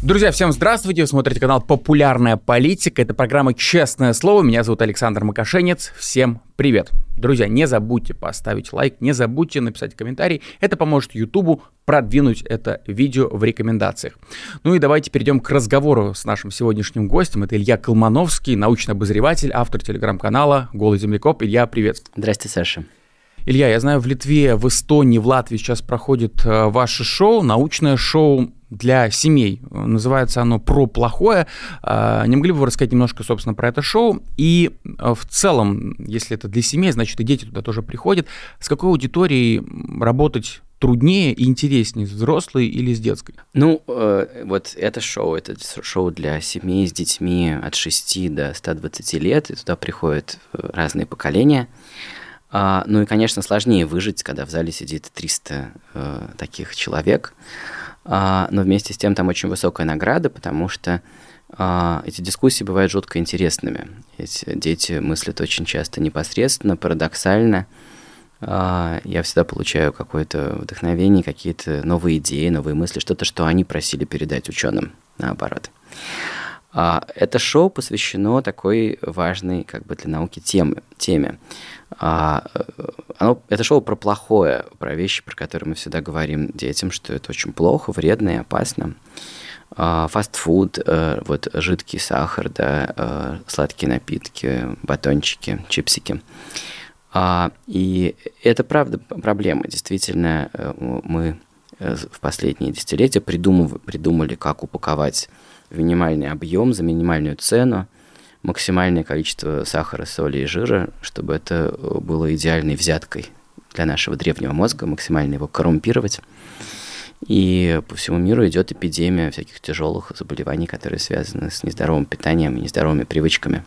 Друзья, всем здравствуйте! Вы смотрите канал «Популярная политика». Это программа «Честное слово». Меня зовут Александр Макашенец. Всем привет! Друзья, не забудьте поставить лайк, не забудьте написать комментарий. Это поможет Ютубу продвинуть это видео в рекомендациях. Ну и давайте перейдем к разговору с нашим сегодняшним гостем. Это Илья Колмановский, научный обозреватель, автор телеграм-канала «Голый землекоп». Илья, привет! Здрасте, Саша. Илья, я знаю, в Литве, в Эстонии, в Латвии сейчас проходит э, ваше шоу, научное шоу для семей. Называется оно «Про плохое». А, не могли бы вы рассказать немножко, собственно, про это шоу? И э, в целом, если это для семей, значит, и дети туда тоже приходят. С какой аудиторией работать труднее и интереснее, с взрослой или с детской? Ну, э, вот это шоу, это шоу для семей с детьми от 6 до 120 лет, и туда приходят разные поколения. А, ну и, конечно, сложнее выжить, когда в зале сидит 300 э, таких человек. А, но вместе с тем там очень высокая награда, потому что а, эти дискуссии бывают жутко интересными. Эти дети мыслят очень часто непосредственно, парадоксально. А, я всегда получаю какое-то вдохновение, какие-то новые идеи, новые мысли, что-то, что они просили передать ученым, наоборот. А, это шоу посвящено такой важной как бы для науки теме. теме. А, э, оно, это шоу про плохое, про вещи, про которые мы всегда говорим детям, что это очень плохо, вредно и опасно. А, фастфуд, а, вот жидкий сахар, да, а, сладкие напитки, батончики, чипсики. А, и это правда проблема. Действительно, мы в последние десятилетия придумывали, придумали, как упаковать в минимальный объем за минимальную цену максимальное количество сахара, соли и жира, чтобы это э, было идеальной взяткой для нашего древнего мозга, максимально его коррумпировать. И по всему миру идет эпидемия всяких тяжелых заболеваний, которые связаны с нездоровым питанием и нездоровыми привычками.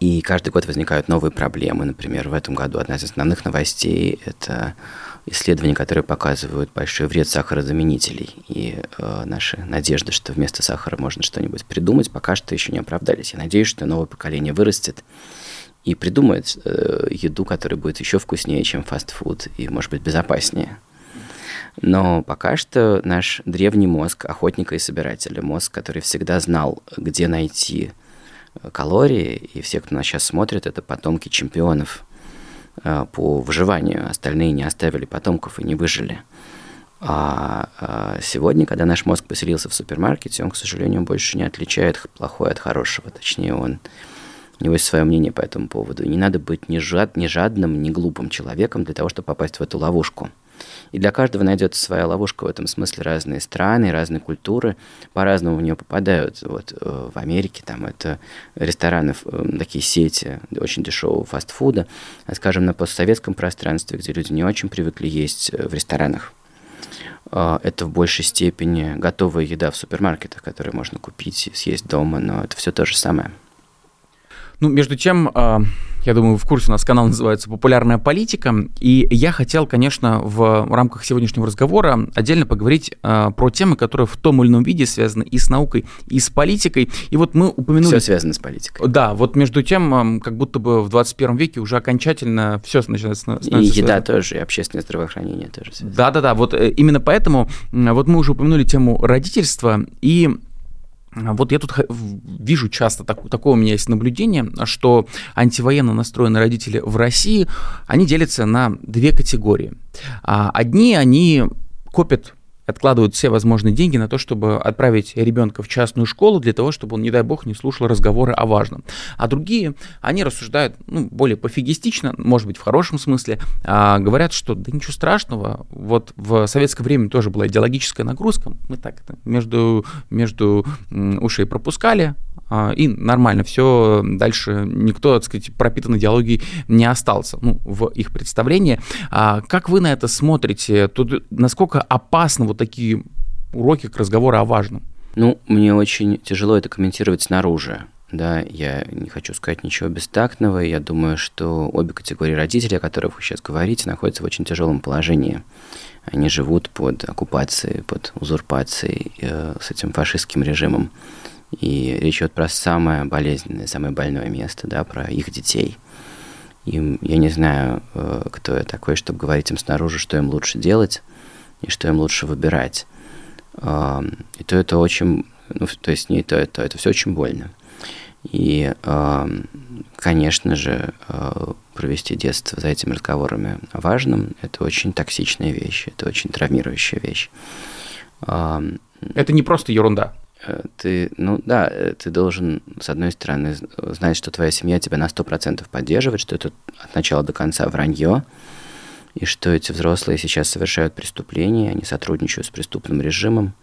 И каждый год возникают новые проблемы. Например, в этом году одна из основных новостей – это исследования, которые показывают большой вред сахарозаменителей. И э, наши надежды, что вместо сахара можно что-нибудь придумать, пока что еще не оправдались. Я надеюсь, что новое поколение вырастет и придумает э, еду, которая будет еще вкуснее, чем фастфуд, и, может быть, безопаснее. Но пока что наш древний мозг, охотника и собирателя, мозг, который всегда знал, где найти э, калории, и все, кто нас сейчас смотрит, это потомки чемпионов – по выживанию, остальные не оставили потомков и не выжили. А, а сегодня, когда наш мозг поселился в супермаркете, он, к сожалению, больше не отличает плохое от хорошего. Точнее, он у него есть свое мнение по этому поводу. не надо быть ни, жад, ни жадным, ни глупым человеком для того, чтобы попасть в эту ловушку. И для каждого найдется своя ловушка в этом смысле. Разные страны, разные культуры по-разному в нее попадают. Вот э, в Америке там это рестораны, э, такие сети очень дешевого фастфуда. А, скажем, на постсоветском пространстве, где люди не очень привыкли есть э, в ресторанах, это в большей степени готовая еда в супермаркетах, которую можно купить и съесть дома, но это все то же самое. Ну, между тем, а, я думаю, в курсе у нас канал называется «Популярная политика», и я хотел, конечно, в рамках сегодняшнего разговора отдельно поговорить а, про темы, которые в том или ином виде связаны и с наукой, и с политикой. И вот мы упомянули... Все связано с политикой. Да, вот между тем, как будто бы в 21 веке уже окончательно все начинается... И еда тоже, и общественное здравоохранение тоже Да-да-да, вот э, именно поэтому вот мы уже упомянули тему родительства, и вот я тут вижу часто, так, такое у меня есть наблюдение, что антивоенно настроенные родители в России, они делятся на две категории. А, одни, они копят откладывают все возможные деньги на то, чтобы отправить ребенка в частную школу для того, чтобы он, не дай бог, не слушал разговоры о важном. А другие, они рассуждают ну, более пофигистично, может быть, в хорошем смысле, а, говорят, что да ничего страшного, вот в советское время тоже была идеологическая нагрузка, мы так это между, между ушей пропускали, а, и нормально все, дальше никто, так сказать, пропитан идеологией не остался, ну, в их представлении. А как вы на это смотрите? Тут насколько опасно вот такие уроки к разговору о важном? Ну, мне очень тяжело это комментировать снаружи. Да, я не хочу сказать ничего бестактного. Я думаю, что обе категории родителей, о которых вы сейчас говорите, находятся в очень тяжелом положении. Они живут под оккупацией, под узурпацией э, с этим фашистским режимом. И речь идет про самое болезненное, самое больное место, да, про их детей. И я не знаю, э, кто я такой, чтобы говорить им снаружи, что им лучше делать и что им лучше выбирать. И то это очень, ну, то есть не то, это, это все очень больно. И, конечно же, э, провести детство за этими разговорами о важном – это очень токсичная вещь, это очень травмирующая вещь. Это не просто ерунда. Э, ты, ну да, э, ты должен, с одной стороны, знать, что твоя семья тебя на 100% поддерживает, что это от начала до конца вранье, и что эти взрослые сейчас совершают преступления, они сотрудничают с преступным режимом.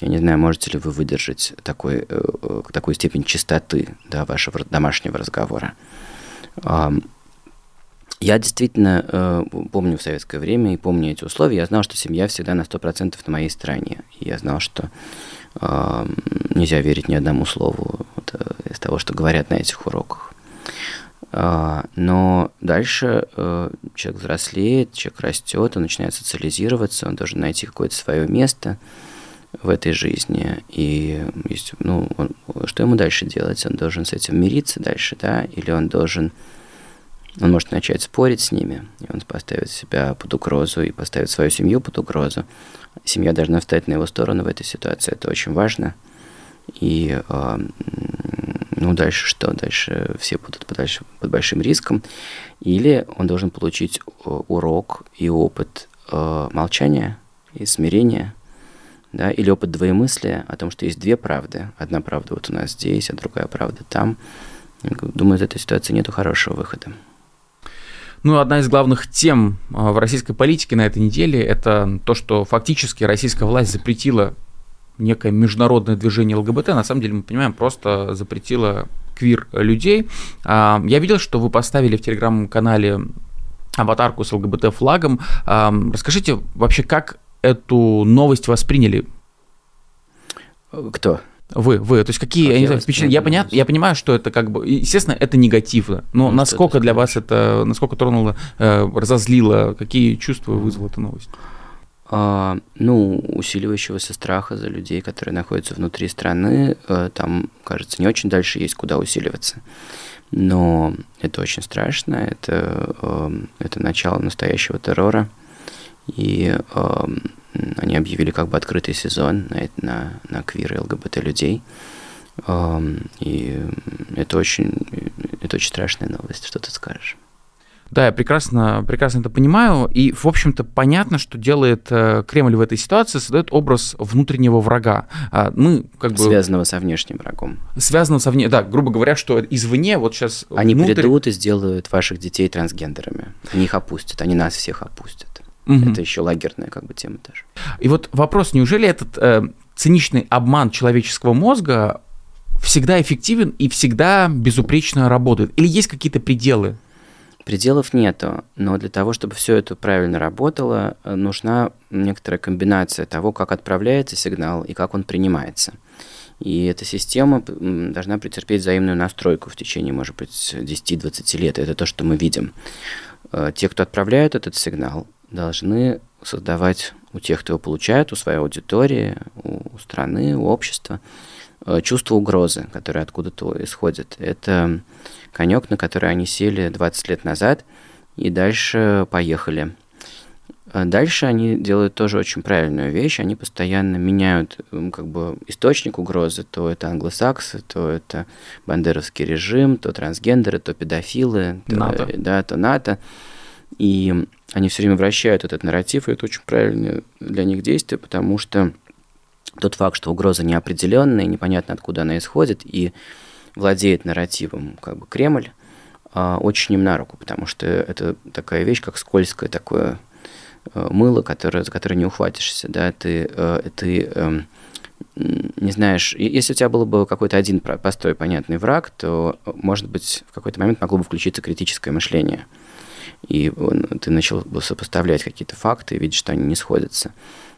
Я не знаю, можете ли вы выдержать такой, э, такую степень чистоты да, вашего домашнего разговора. Я действительно э, помню в советское время и помню эти условия. Я знал, что семья всегда на 100% на моей стороне. Я знал, что э, нельзя верить ни одному слову вот, э, из того, что говорят на этих уроках. Э, но дальше э, человек взрослеет, человек растет, он начинает социализироваться, он должен найти какое-то свое место в этой жизни. И есть, ну, он, что ему дальше делать? Он должен с этим мириться дальше, да? Или он должен он может начать спорить с ними, и он поставит себя под угрозу и поставит свою семью под угрозу. Семья должна встать на его сторону в этой ситуации, это очень важно. И э, ну дальше что? Дальше все будут под, под большим риском. Или он должен получить э, урок и опыт э, молчания и смирения, да, или опыт двоемыслия о том, что есть две правды. Одна правда вот у нас здесь, а другая правда там. Думаю, из этой ситуации нет хорошего выхода. Ну, одна из главных тем а, в российской политике на этой неделе – это то, что фактически российская власть запретила некое международное движение ЛГБТ. На самом деле, мы понимаем, просто запретила квир людей. А, я видел, что вы поставили в телеграм-канале аватарку с ЛГБТ-флагом. А, расскажите вообще, как эту новость восприняли? Кто? Вы, вы, то есть какие, я, не знаю, впечатления, я, понят, я понимаю, что это как бы, естественно, это негативно, но ну, насколько для вас это, насколько тронуло, э, разозлило, какие чувства вызвала эта новость? А, ну, усиливающегося страха за людей, которые находятся внутри страны, э, там, кажется, не очень дальше есть куда усиливаться. Но это очень страшно, это, э, это начало настоящего террора, и они объявили как бы открытый сезон на, на, на квир и ЛГБТ людей. И это очень, это очень страшная новость, что ты скажешь. Да, я прекрасно, прекрасно это понимаю. И, в общем-то, понятно, что делает э, Кремль в этой ситуации, создает образ внутреннего врага. А, мы как бы... Связанного со внешним врагом. Связанного со внешним, да, грубо говоря, что извне вот сейчас... Они внутрь... придут и сделают ваших детей трансгендерами. Они их опустят, они нас всех опустят. Угу. Это еще лагерная как бы тема тоже. И вот вопрос, неужели этот э, циничный обман человеческого мозга всегда эффективен и всегда безупречно работает? Или есть какие-то пределы? Пределов нету, но для того, чтобы все это правильно работало, э, нужна некоторая комбинация того, как отправляется сигнал и как он принимается. И эта система должна претерпеть взаимную настройку в течение, может быть, 10-20 лет. Это то, что мы видим. Э, те, кто отправляют этот сигнал, должны создавать у тех, кто его получает, у своей аудитории, у страны, у общества, э, чувство угрозы, которое откуда-то исходит. Это конек, на который они сели 20 лет назад, и дальше поехали. А дальше они делают тоже очень правильную вещь. Они постоянно меняют как бы источник угрозы. То это англосаксы, то это бандеровский режим, то трансгендеры, то педофилы, НАТО. То, да, то НАТО. И они все время вращают этот нарратив, и это очень правильное для них действие, потому что тот факт, что угроза неопределенная, непонятно откуда она исходит, и владеет нарративом как бы Кремль, а, очень им на руку, потому что это такая вещь, как скользкое такое э, мыло, которое, за которое не ухватишься, да, ты, э, ты эм, не знаешь, если у тебя был бы какой-то один простой понятный враг, то, может быть, в какой-то момент могло бы включиться критическое мышление – и ты начал сопоставлять какие-то факты видишь, что они не сходятся.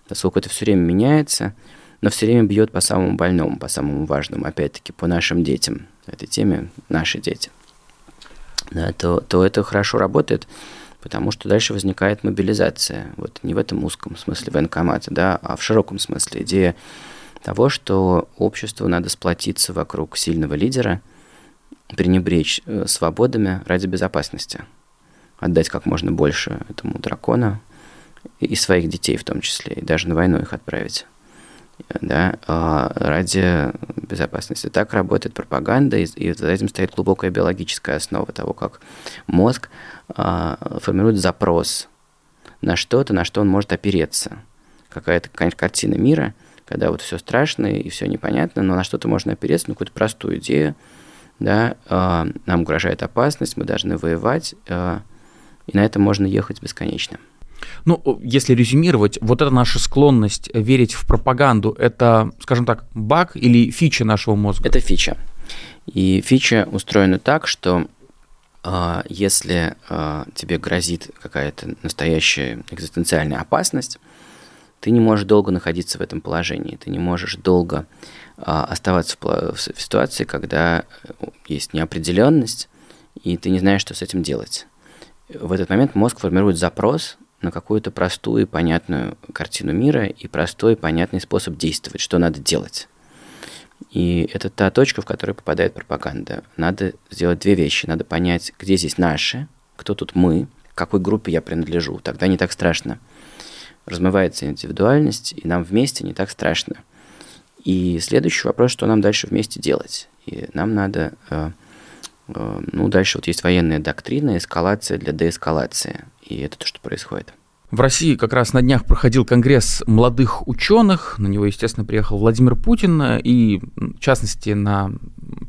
Поскольку это все время меняется, но все время бьет по самому больному, по самому важному, опять-таки, по нашим детям, этой теме «наши дети», да, то, то это хорошо работает, потому что дальше возникает мобилизация. Вот не в этом узком смысле военкомата, да, а в широком смысле. Идея того, что обществу надо сплотиться вокруг сильного лидера, пренебречь э, свободами ради безопасности, отдать как можно больше этому дракону и своих детей в том числе, и даже на войну их отправить да, а, ради безопасности. Так работает пропаганда, и, за этим стоит глубокая биологическая основа того, как мозг а, формирует запрос на что-то, на что он может опереться. Какая-то картина мира, когда вот все страшно и все непонятно, но на что-то можно опереться, на какую-то простую идею, да, а, нам угрожает опасность, мы должны воевать, и на это можно ехать бесконечно. Ну, если резюмировать, вот эта наша склонность верить в пропаганду, это, скажем так, баг или фича нашего мозга? Это фича. И фича устроена так, что э, если э, тебе грозит какая-то настоящая экзистенциальная опасность, ты не можешь долго находиться в этом положении, ты не можешь долго э, оставаться в, в ситуации, когда есть неопределенность, и ты не знаешь, что с этим делать. В этот момент мозг формирует запрос на какую-то простую и понятную картину мира и простой и понятный способ действовать, что надо делать. И это та точка, в которой попадает пропаганда. Надо сделать две вещи. Надо понять, где здесь наши, кто тут мы, какой группе я принадлежу. Тогда не так страшно. Размывается индивидуальность, и нам вместе не так страшно. И следующий вопрос, что нам дальше вместе делать. И нам надо Э, ну, дальше вот есть военная доктрина, эскалация для деэскалации. И это то, что происходит. В России как раз на днях проходил конгресс молодых ученых. На него, естественно, приехал Владимир Путин. И, в частности, на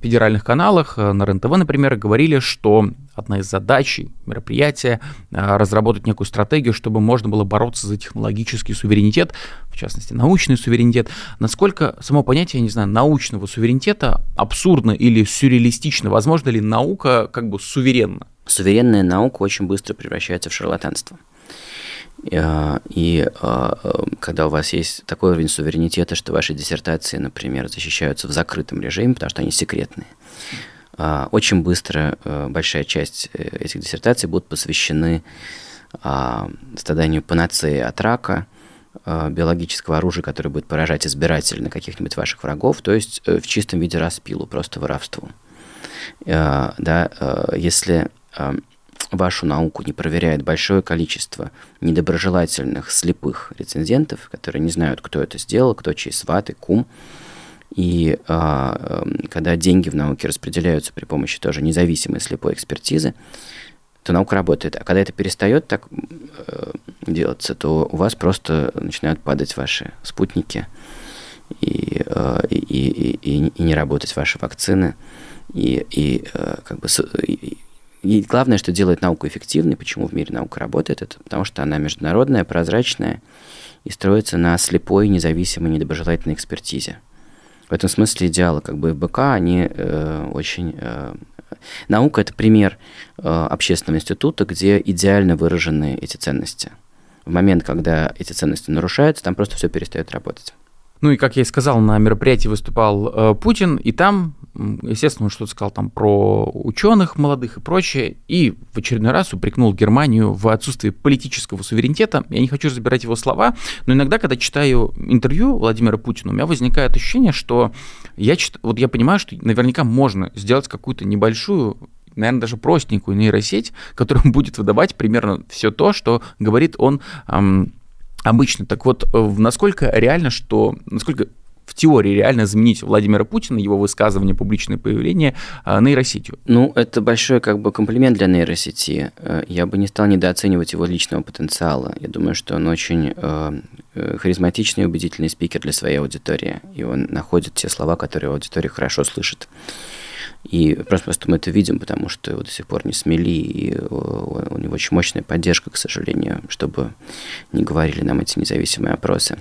федеральных каналах, э, на РЕН-ТВ, например, говорили, что одна из задач мероприятия э, разработать некую стратегию, чтобы можно было бороться за технологический суверенитет, в частности, научный суверенитет. Насколько само понятие, я не знаю, научного суверенитета абсурдно или сюрреалистично? Возможно ли наука как бы суверенна? Суверенная наука очень быстро превращается в шарлатанство. Э, и э, когда у вас есть такой уровень суверенитета, что ваши диссертации, например, защищаются в закрытом режиме, потому что они секретные, э, очень быстро большая часть этих диссертаций будут посвящены страданию панацеи от рака, биологического оружия, которое будет поражать избирательно каких-нибудь ваших врагов, то есть в чистом виде распилу, просто воровству. Да, если вашу науку не проверяет большое количество недоброжелательных слепых рецензентов, которые не знают, кто это сделал, кто чей сват и кум, и э, когда деньги в науке распределяются при помощи тоже независимой слепой экспертизы, то наука работает. А когда это перестает так э, делаться, то у вас просто начинают падать ваши спутники и, э, и, и, и, и не работать ваши вакцины. И, и э, как бы и, и главное, что делает науку эффективной, почему в мире наука работает, это потому что она международная, прозрачная и строится на слепой, независимой, недоброжелательной экспертизе. В этом смысле идеалы как бы БК, они э, очень... Э, наука – это пример э, общественного института, где идеально выражены эти ценности. В момент, когда эти ценности нарушаются, там просто все перестает работать. Ну и, как я и сказал, на мероприятии выступал э, Путин, и там, естественно, он что-то сказал там про ученых молодых и прочее, и в очередной раз упрекнул Германию в отсутствии политического суверенитета. Я не хочу забирать его слова, но иногда, когда читаю интервью Владимира Путина, у меня возникает ощущение, что я, чит... вот я понимаю, что наверняка можно сделать какую-то небольшую наверное, даже простенькую нейросеть, которая будет выдавать примерно все то, что говорит он эм, обычно. Так вот, э, насколько реально, что, насколько в теории реально заменить Владимира Путина, его высказывание, публичное появление э, нейросетью? Ну, это большой как бы комплимент для нейросети. Э, я бы не стал недооценивать его личного потенциала. Я думаю, что он очень харизматичный и убедительный спикер для своей аудитории. И он находит те слова, которые аудитория хорошо слышит. И просто, просто мы это видим, потому что его до сих пор не смели, и у него очень мощная поддержка, к сожалению, чтобы не говорили нам эти независимые опросы.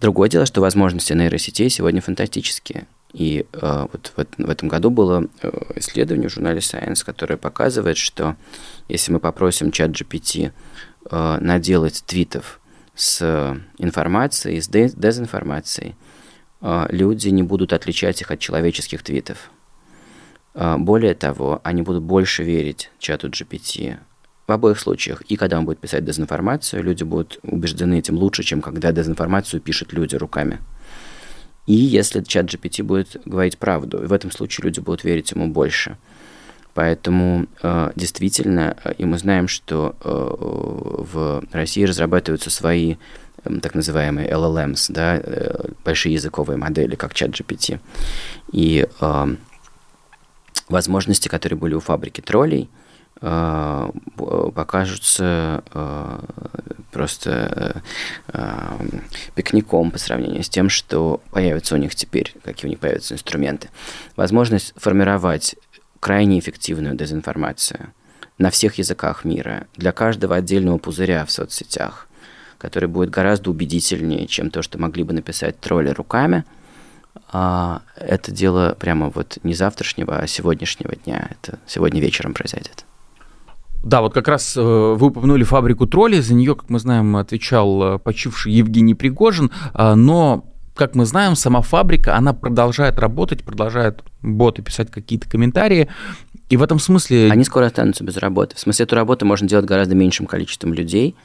Другое дело, что возможности нейросетей сегодня фантастические. И э, вот в, в этом году было э, исследование в журнале Science, которое показывает, что если мы попросим чат GPT э, наделать твитов с информацией, с дезинформацией, э, люди не будут отличать их от человеческих твитов. А, более того, они будут больше верить чату GPT в обоих случаях. И когда он будет писать дезинформацию, люди будут убеждены этим лучше, чем когда дезинформацию пишут люди руками. и если чат GPT будет говорить правду. В этом случае люди будут верить ему больше. Поэтому э, действительно, э, и мы знаем, что э, в России разрабатываются свои э, так называемые LLMs, да, большие языковые модели, как чат GPT. И э, возможности, которые были у фабрики троллей, э, покажутся э, просто э, пикником по сравнению с тем, что появится у них теперь, какие у них появятся инструменты. Возможность формировать крайне эффективную дезинформацию на всех языках мира, для каждого отдельного пузыря в соцсетях, который будет гораздо убедительнее, чем то, что могли бы написать тролли руками – а это дело прямо вот не завтрашнего, а сегодняшнего дня. Это сегодня вечером произойдет. Да, вот как раз э, вы упомянули фабрику троллей, за нее, как мы знаем, отвечал э, почивший Евгений Пригожин, а, но как мы знаем, сама фабрика, она продолжает работать, продолжает боты писать какие-то комментарии. И в этом смысле... Они скоро останутся без работы. В смысле, эту работу можно делать гораздо меньшим количеством людей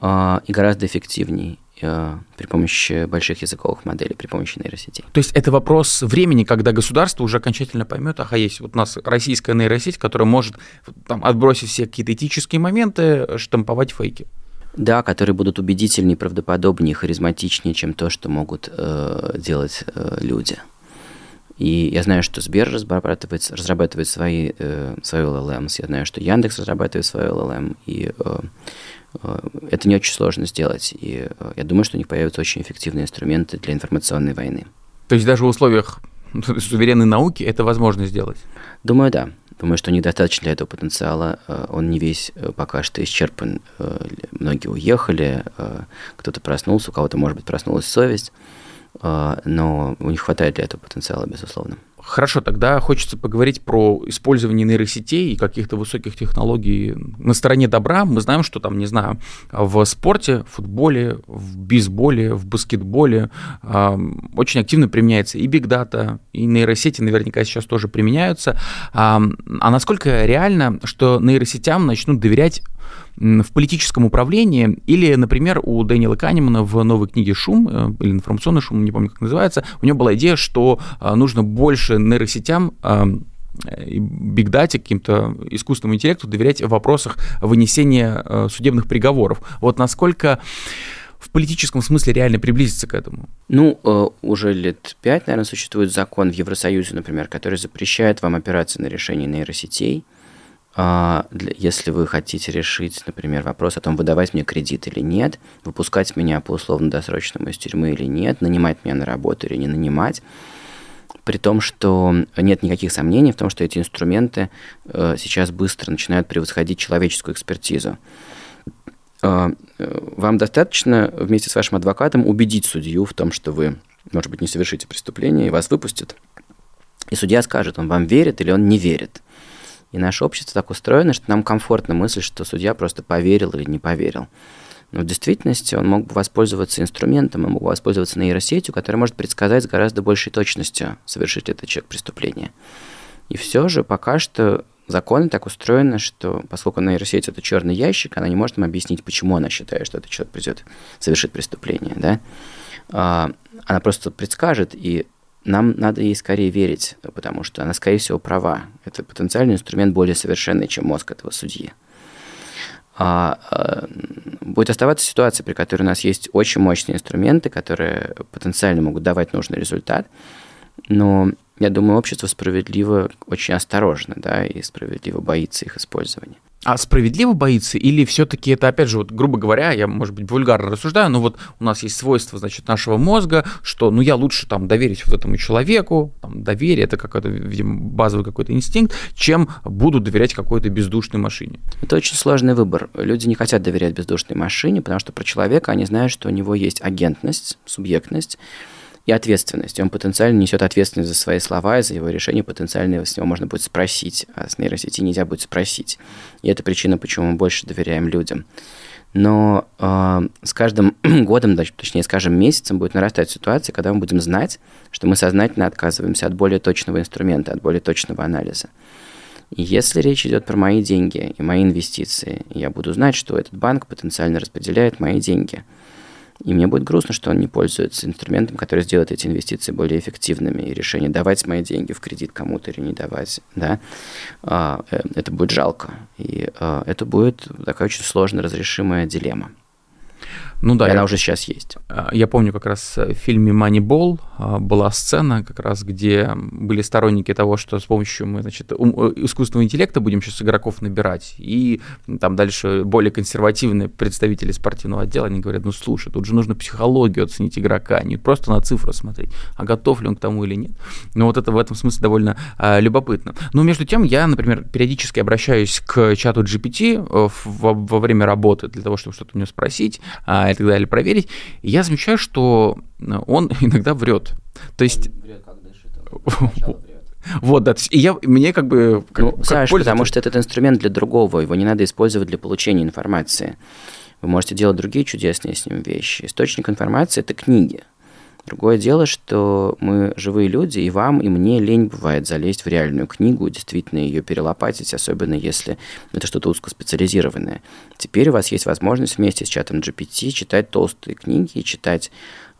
э, и гораздо эффективнее. Э, при помощи больших языковых моделей, при помощи нейросетей. То есть это вопрос времени, когда государство уже окончательно поймет, ага, есть вот у нас российская нейросеть, которая может там, отбросить все какие-то этические моменты, штамповать фейки. Да, которые будут убедительнее, правдоподобнее, харизматичнее, чем то, что могут э, делать э, люди. И я знаю, что Сбер разрабатывает, разрабатывает свои, э, свои LLMs, я знаю, что Яндекс разрабатывает свой LLM, и э, Э, это не очень сложно сделать. И э, я думаю, что у них появятся очень эффективные инструменты для информационной войны. То есть даже в условиях суверенной науки это возможно сделать? Думаю, да. Думаю, что недостаточно для этого потенциала. Э, он не весь пока что исчерпан. Многие уехали, кто-то проснулся, у кого-то, может быть, проснулась совесть. Но у них хватает для этого потенциала, безусловно. Хорошо, тогда хочется поговорить про использование нейросетей и каких-то высоких технологий на стороне добра. Мы знаем, что там, не знаю, в спорте, в футболе, в бейсболе, в баскетболе э, очень активно применяется и бигдата, и нейросети наверняка сейчас тоже применяются. А, а насколько реально, что нейросетям начнут доверять в политическом управлении, или, например, у Дэниела Канемана в новой книге «Шум», э, или «Информационный шум», не помню, как называется, у него была идея, что э, нужно больше нейросетям э, бигдате, каким-то искусственному интеллекту доверять в вопросах вынесения судебных приговоров. Вот насколько в политическом смысле реально приблизиться к этому? Ну, уже лет пять, наверное, существует закон в Евросоюзе, например, который запрещает вам опираться на решение нейросетей – если вы хотите решить, например, вопрос о том, выдавать мне кредит или нет, выпускать меня по условно-досрочному из тюрьмы или нет, нанимать меня на работу или не нанимать, при том, что нет никаких сомнений в том, что эти инструменты э, сейчас быстро начинают превосходить человеческую экспертизу. А, э, вам достаточно вместе с вашим адвокатом убедить судью в том, что вы, может быть, не совершите преступление, и вас выпустят. И судья скажет, он вам верит или он не верит. И наше общество так устроено, что нам комфортно мысль, что судья просто поверил или не поверил. Но в действительности он мог бы воспользоваться инструментом, он мог бы воспользоваться нейросетью, которая может предсказать с гораздо большей точностью, совершить этот человек преступление. И все же пока что законы так устроены, что поскольку нейросеть это черный ящик, она не может нам объяснить, почему она считает, что этот человек придет совершить преступление. Да? А, она просто предскажет, и нам надо ей скорее верить, потому что она, скорее всего, права. Это потенциальный инструмент более совершенный, чем мозг этого судьи. А, а, будет оставаться ситуация, при которой у нас есть очень мощные инструменты, которые потенциально могут давать нужный результат, но я думаю, общество справедливо очень осторожно, да, и справедливо боится их использования. А справедливо боится или все-таки это, опять же, вот, грубо говоря, я, может быть, вульгарно рассуждаю, но вот у нас есть свойство, значит, нашего мозга, что, ну, я лучше там доверить вот этому человеку, там, доверие, это какой-то, видимо, базовый какой-то инстинкт, чем буду доверять какой-то бездушной машине. Это очень сложный выбор. Люди не хотят доверять бездушной машине, потому что про человека они знают, что у него есть агентность, субъектность, и ответственность. Он потенциально несет ответственность за свои слова и за его решение. Потенциально с него можно будет спросить, а с нейросети нельзя будет спросить. И это причина, почему мы больше доверяем людям. Но э, с каждым годом, точнее, с каждым месяцем будет нарастать ситуация, когда мы будем знать, что мы сознательно отказываемся от более точного инструмента, от более точного анализа. И если речь идет про мои деньги и мои инвестиции, я буду знать, что этот банк потенциально распределяет мои деньги – И мне будет грустно, что он не пользуется инструментом, который сделает эти инвестиции более эффективными. И решение, давать мои деньги в кредит кому-то или не давать, да, а, э, это будет жалко. И а, это будет такая очень сложно разрешимая дилемма. Ну да. И я, она уже сейчас есть. А, я помню, как раз в фильме Moneyball а, была сцена, как раз где были сторонники того, что с помощью мы, значит, э, искусственного интеллекта будем сейчас игроков набирать. И там дальше более консервативные представители спортивного отдела, они говорят, ну слушай, тут же нужно психологию оценить игрока, не просто на цифры смотреть, а готов ли он к тому или нет. Но вот это в этом смысле довольно а, любопытно. Но между тем я, например, периодически обращаюсь к чату GPT э, во, во время работы для того, чтобы что-то у него спросить, а, и так далее, проверить, и я замечаю, что он иногда врет. То есть... Вот, да. И я, мне как бы... Как, ну, как Саш, потому что этот инструмент для другого, его не надо использовать для получения информации. Вы можете делать другие чудесные с ним вещи. Источник информации – это книги. Другое дело, что мы живые люди, и вам, и мне лень бывает залезть в реальную книгу, действительно ее перелопатить, особенно если это что-то узкоспециализированное. Теперь у вас есть возможность вместе с чатом GPT читать толстые книги, читать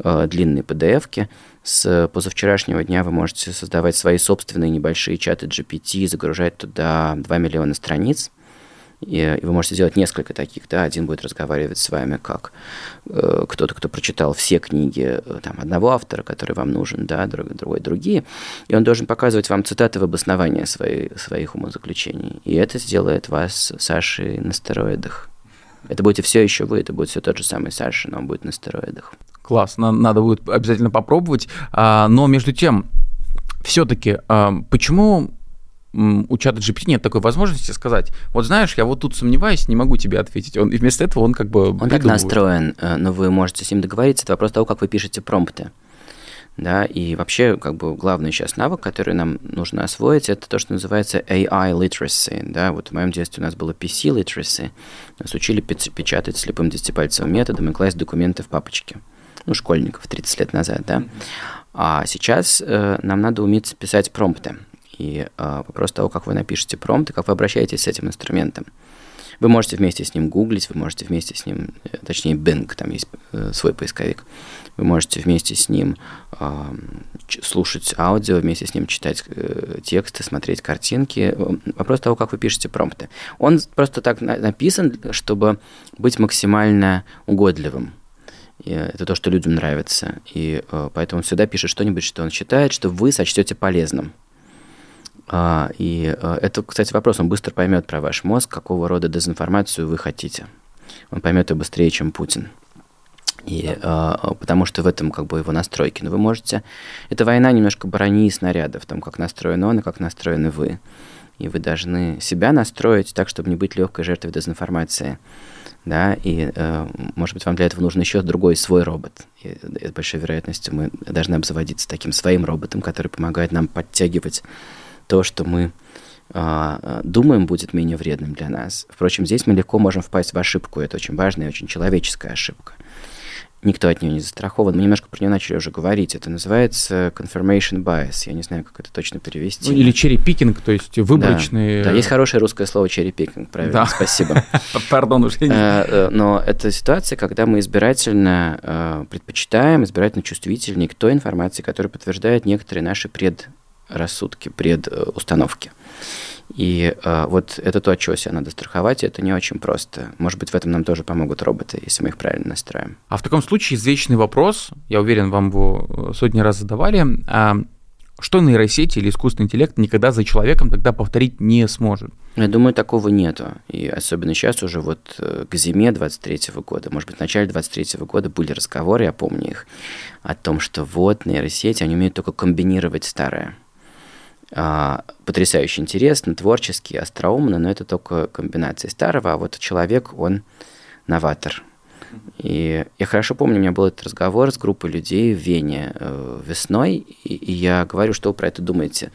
э, длинные PDF-ки. С позавчерашнего дня вы можете создавать свои собственные небольшие чаты GPT, загружать туда 2 миллиона страниц – и, вы можете сделать несколько таких, да, один будет разговаривать с вами как э, кто-то, кто прочитал все книги э, там, одного автора, который вам нужен, да, друг, другой другие, и он должен показывать вам цитаты в обоснование свои, своих умозаключений. И это сделает вас Сашей на стероидах. Это будете все еще вы, это будет все тот же самый Саша, но он будет на стероидах. Класс, надо будет обязательно попробовать. А, но между тем, все-таки, а, почему у чата GPT нет такой возможности сказать, вот знаешь, я вот тут сомневаюсь, не могу тебе ответить. Он, и вместо этого он как бы Он так настроен, э, но вы можете с ним договориться. Это вопрос того, как вы пишете промпты. Да, и вообще, как бы, главный сейчас навык, который нам нужно освоить, это то, что называется AI literacy, да, вот в моем детстве у нас было PC literacy, нас учили печатать слепым десятипальцевым методом и класть документы в папочке, ну, школьников 30 лет назад, да, а сейчас э, нам надо уметь писать промпты, и э, вопрос того, как вы напишете промпт и как вы обращаетесь с этим инструментом. Вы можете вместе с ним гуглить, вы можете вместе с ним, э, точнее Bing, там есть э, свой поисковик, вы можете вместе с ним э, слушать аудио, вместе с ним читать э, тексты, смотреть картинки. Вопрос того, как вы пишете промпты. Он просто так на- написан, чтобы быть максимально угодливым. И это то, что людям нравится. И э, поэтому он всегда пишет что-нибудь, что он считает, что вы сочтете полезным. А, и а, это, кстати, вопрос, он быстро поймет про ваш мозг, какого рода дезинформацию вы хотите. Он поймет ее быстрее, чем Путин. И, а, потому что в этом как бы его настройки. Но вы можете... Это война немножко брони и снарядов, там, как настроен он и как настроены вы. И вы должны себя настроить так, чтобы не быть легкой жертвой дезинформации. Да, и, э, может быть, вам для этого нужен еще другой свой робот. И с большой вероятностью мы должны обзаводиться таким своим роботом, который помогает нам подтягивать то, что мы э, думаем, будет менее вредным для нас. Впрочем, здесь мы легко можем впасть в ошибку. Это очень важная и очень человеческая ошибка. Никто от нее не застрахован. Мы немножко про нее начали уже говорить. Это называется confirmation bias. Я не знаю, как это точно перевести. Ну, или черепикинг, то есть выборочные... Да, да есть хорошее русское слово черепикинг, правильно, да. спасибо. Пардон, уже не... Э, э, но это ситуация, когда мы избирательно предпочитаем, избирательно чувствительнее к той информации, которая подтверждает некоторые наши пред рассудки, предустановки. И э, вот это то, от чего себя надо страховать, и это не очень просто. Может быть, в этом нам тоже помогут роботы, если мы их правильно настроим. А в таком случае извечный вопрос, я уверен, вам его сотни раз задавали, а что нейросети или искусственный интеллект никогда за человеком тогда повторить не сможет? Я думаю, такого нету. И особенно сейчас уже вот э, к зиме 23 года, может быть, в начале 23 года были разговоры, я помню их, о том, что вот нейросети, они умеют только комбинировать старое. А, потрясающе интересно, творчески, остроумно, но это только комбинация старого, а вот человек, он новатор. И я хорошо помню, у меня был этот разговор с группой людей в Вене э, весной, и, и я говорю, что вы про это думаете.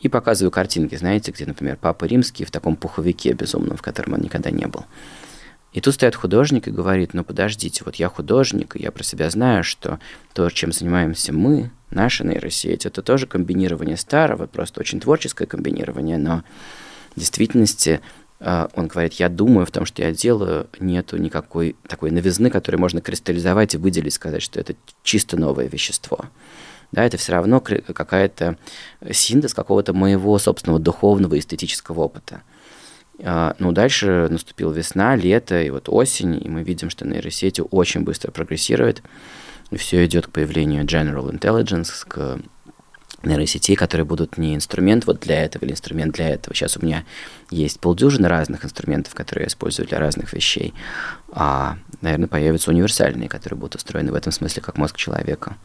И показываю картинки, знаете, где, например, Папа Римский в таком пуховике безумном, в котором он никогда не был. И тут стоит художник и говорит, ну подождите, вот я художник, и я про себя знаю, что то, чем занимаемся мы, наша нейросеть, это тоже комбинирование старого, просто очень творческое комбинирование, но в действительности э, он говорит, я думаю в том, что я делаю, нету никакой такой новизны, которую можно кристаллизовать и выделить, сказать, что это чисто новое вещество. Да, это все равно какая-то синтез какого-то моего собственного духовного эстетического опыта. А, ну, дальше наступила весна, лето и вот осень, и мы видим, что нейросети очень быстро прогрессируют, и все идет к появлению General Intelligence, к нейросетей, которые будут не инструмент вот для этого или инструмент для этого. Сейчас у меня есть полдюжины разных инструментов, которые я использую для разных вещей, а, наверное, появятся универсальные, которые будут устроены в этом смысле как мозг человека.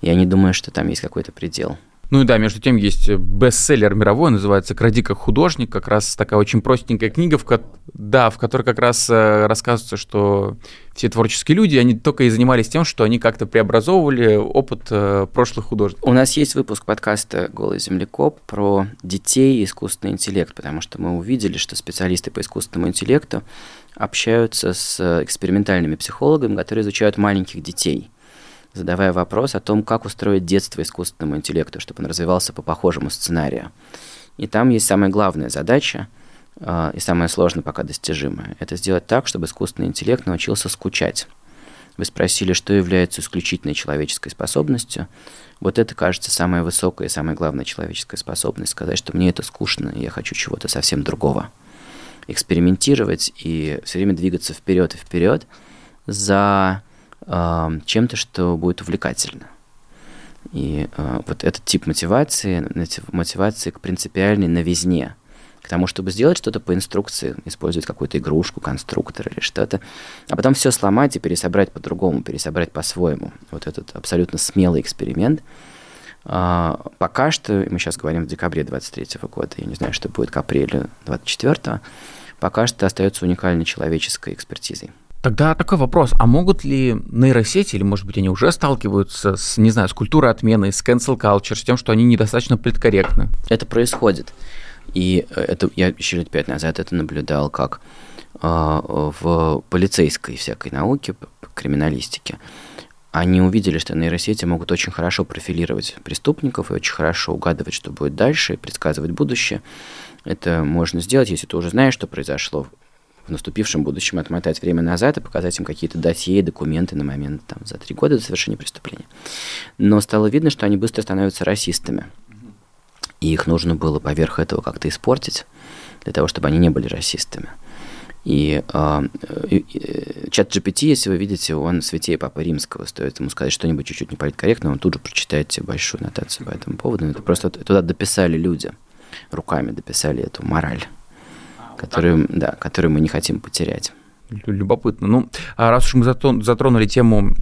Я не думаю, что там есть какой-то предел. Ну и да, между тем есть бестселлер мировой, называется «Кради как художник», как раз такая очень простенькая книга, в, ко- да, в которой как раз э, рассказывается, что все творческие люди, они только и занимались тем, что они как-то преобразовывали опыт э, прошлых художников. У нас есть выпуск подкаста «Голый землекоп» про детей и искусственный интеллект, потому что мы увидели, что специалисты по искусственному интеллекту общаются с экспериментальными психологами, которые изучают маленьких детей – задавая вопрос о том, как устроить детство искусственному интеллекту, чтобы он развивался по похожему сценарию. И там есть самая главная задача, э, и самое сложное пока достижимое, это сделать так, чтобы искусственный интеллект научился скучать. Вы спросили, что является исключительной человеческой способностью. Вот это, кажется, самая высокая и самая главная человеческая способность сказать, что мне это скучно, и я хочу чего-то совсем другого. Экспериментировать и все время двигаться вперед и вперед за чем-то, что будет увлекательно. И э, вот этот тип мотивации, мотивации к принципиальной новизне, к тому, чтобы сделать что-то по инструкции, использовать какую-то игрушку, конструктор или что-то, а потом все сломать и пересобрать по-другому, пересобрать по-своему. Вот этот абсолютно смелый эксперимент. Э, пока что, мы сейчас говорим в декабре 23 года, я не знаю, что будет к апрелю 24 пока что остается уникальной человеческой экспертизой. Тогда такой вопрос, а могут ли нейросети, или, может быть, они уже сталкиваются с, не знаю, с культурой отмены, с cancel culture, с тем, что они недостаточно политкорректны? Это происходит. И э, это я еще лет пять назад это наблюдал как э, в полицейской всякой науке, криминалистике. Они увидели, что нейросети могут очень хорошо профилировать преступников и очень хорошо угадывать, что будет дальше, и предсказывать будущее. Это можно сделать, если ты уже знаешь, что произошло в наступившем будущем отмотать время назад и показать им какие-то досье и документы на момент там, за три года до совершения преступления. Но стало видно, что они быстро становятся расистами. И их нужно было поверх этого как-то испортить, для того, чтобы они не были расистами. И э, э, чат GPT, если вы видите, он святее Папы Римского. Стоит ему сказать что-нибудь чуть-чуть неполиткорректно, он тут же прочитает большую нотацию по этому поводу. Это просто туда дописали люди, руками дописали эту мораль которую, да, которую мы не хотим потерять. Любопытно. Ну, а раз уж мы затронули тему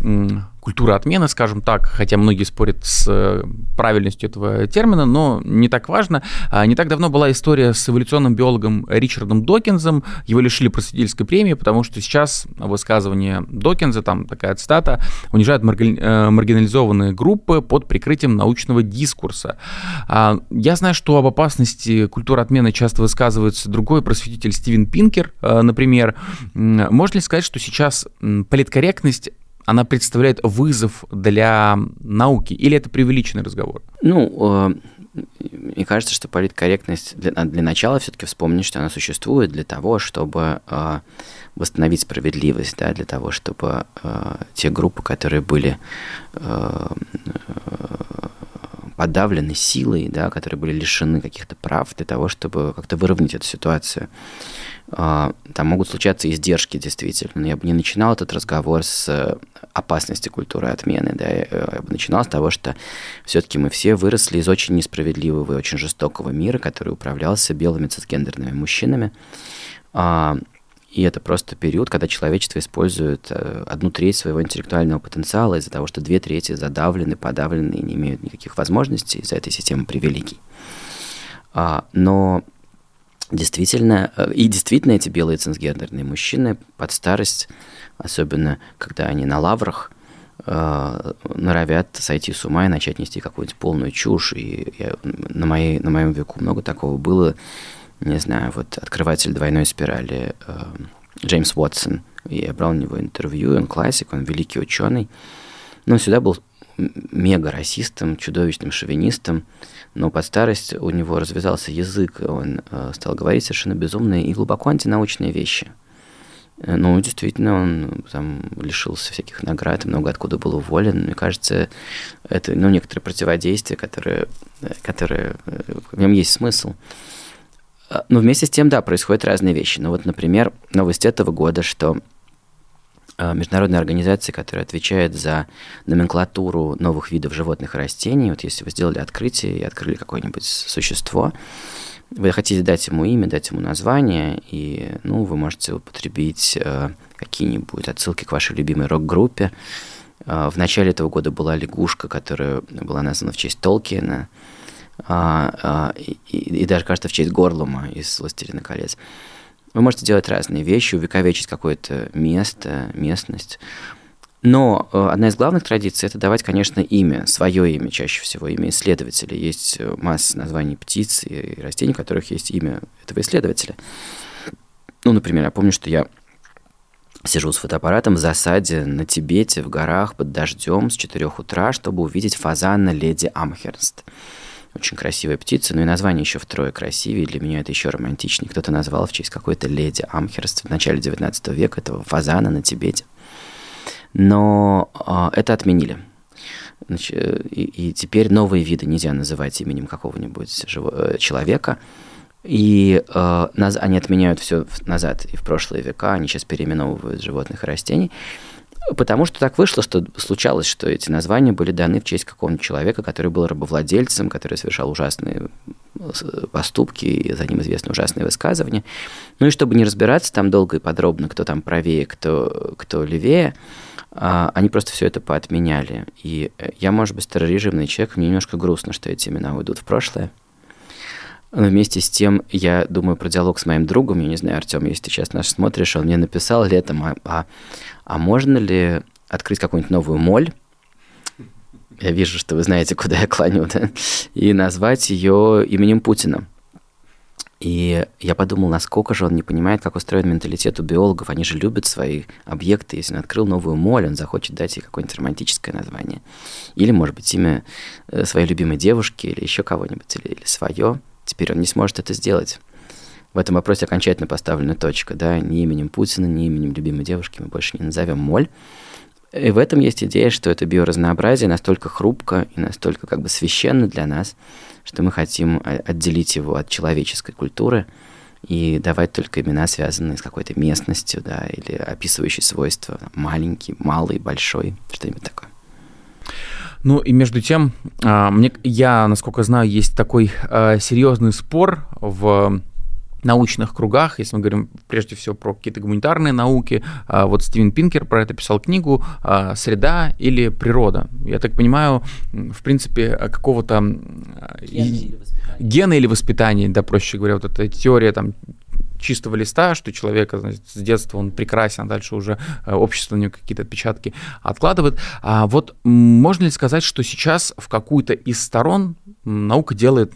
культура отмены, скажем так, хотя многие спорят с э, правильностью этого термина, но не так важно. А, не так давно была история с эволюционным биологом Ричардом Докинзом. Его лишили просветительской премии, потому что сейчас высказывание Докинза, там такая цитата, унижает э, маргинализованные группы под прикрытием научного дискурса. А, я знаю, что об опасности культуры отмены часто высказывается другой просветитель Стивен Пинкер, э, например. Можно ли сказать, что сейчас политкорректность она представляет вызов для науки, или это преувеличенный разговор? Ну, э, мне кажется, что политкорректность для, для начала все-таки вспомнить, что она существует для того, чтобы э, восстановить справедливость, да, для того, чтобы э, те группы, которые были подавлены силой, да, которые были лишены каких-то прав, для того, чтобы как-то выровнять эту ситуацию. А, там могут случаться издержки, действительно. Я бы не начинал этот разговор с э, опасности культуры отмены. Да? Я бы начинал с того, что все-таки мы все выросли из очень несправедливого и очень жестокого мира, который управлялся белыми цисгендерными мужчинами. А, и это просто период, когда человечество использует э, одну треть своего интеллектуального потенциала из-за того, что две трети задавлены, подавлены и не имеют никаких возможностей из-за этой системы привилегий. А, но действительно, э, и действительно эти белые цисгендерные мужчины под старость, особенно когда они на лаврах, э, норовят сойти с ума и начать нести какую-нибудь полную чушь. И я, на, моей, на моем веку много такого было. Не знаю, вот открыватель двойной спирали э, Джеймс Уотсон. Я брал у него интервью, он классик, он великий ученый. Но всегда был мега расистом, чудовищным шовинистом, но под старость у него развязался язык, он э, стал говорить совершенно безумные и глубоко антинаучные вещи. Э, ну, действительно, он там лишился всяких наград, много откуда был уволен. Мне кажется, это ну, некоторые противодействия, которые, которые в нем есть смысл. Но вместе с тем, да, происходят разные вещи. Ну вот, например, новость этого года, что Э, международная организация, которая отвечает за номенклатуру новых видов животных и растений. Вот если вы сделали открытие и открыли какое-нибудь существо, вы хотите дать ему имя, дать ему название, и ну, вы можете употребить э, какие-нибудь отсылки к вашей любимой рок-группе. Э, в начале этого года была лягушка, которая была названа в честь Толкиена, э, э, и, и даже, кажется, в честь Горлума из «Властелина колец». Вы можете делать разные вещи, увековечить какое-то место, местность. Но э, одна из главных традиций – это давать, конечно, имя, свое имя, чаще всего имя исследователя. Есть э, масса названий птиц и растений, у которых есть имя этого исследователя. Ну, например, я помню, что я сижу с фотоаппаратом в засаде на Тибете, в горах, под дождем с 4 утра, чтобы увидеть фазана леди Амхерст. Очень красивая птица, ну и название еще втрое красивее. Для меня это еще романтичнее. Кто-то назвал в честь какой-то леди Амхерст в начале 19 века этого фазана на Тибете. Но э, это отменили. Значит, и, и теперь новые виды нельзя называть именем какого-нибудь живо, э, человека. И э, наз, они отменяют все назад и в прошлые века, они сейчас переименовывают животных и растений. Потому что так вышло, что случалось, что эти названия были даны в честь какого-нибудь человека, который был рабовладельцем, который совершал ужасные э, поступки, и за ним известны ужасные высказывания. Ну и чтобы не разбираться там долго и подробно, кто там правее, кто, кто левее, а, они просто все это поотменяли. И э, я, может быть, старорежимный человек, мне немножко грустно, что эти имена уйдут в прошлое. Но вместе с тем, я думаю про диалог с моим другом, я не знаю, Артем, если ты сейчас нас смотришь, он мне написал летом, а, а, а можно ли открыть какую-нибудь новую моль, я вижу, что вы знаете, куда я клоню, да? и назвать ее именем Путина. И я подумал, насколько же он не понимает, как устроен менталитет у биологов. Они же любят свои объекты. Если он открыл новую моль, он захочет дать ей какое-нибудь романтическое название. Или, может быть, имя э, своей любимой девушки, или еще кого-нибудь, или, или свое. Теперь он не сможет это сделать. В этом вопросе окончательно поставлена точка, да, ни именем Путина, ни именем любимой девушки мы больше не назовем моль. И в этом есть идея, что это биоразнообразие настолько хрупко и настолько как бы священно для нас, что мы хотим отделить его от человеческой культуры и давать только имена, связанные с какой-то местностью, да, или описывающие свойства маленький, малый, большой, что-нибудь такое. Ну и между тем, а, мне, я, насколько знаю, есть такой а, серьезный спор в научных кругах, если мы говорим прежде всего про какие-то гуманитарные науки, а, вот Стивен Пинкер про это писал книгу «Среда или природа». Я так понимаю, в принципе, какого-то гена или воспитания, да, проще говоря, вот эта теория там чистого листа, что человек значит, с детства он прекрасен, а дальше уже э, общество на него какие-то отпечатки откладывает. А вот можно ли сказать, что сейчас в какую-то из сторон наука делает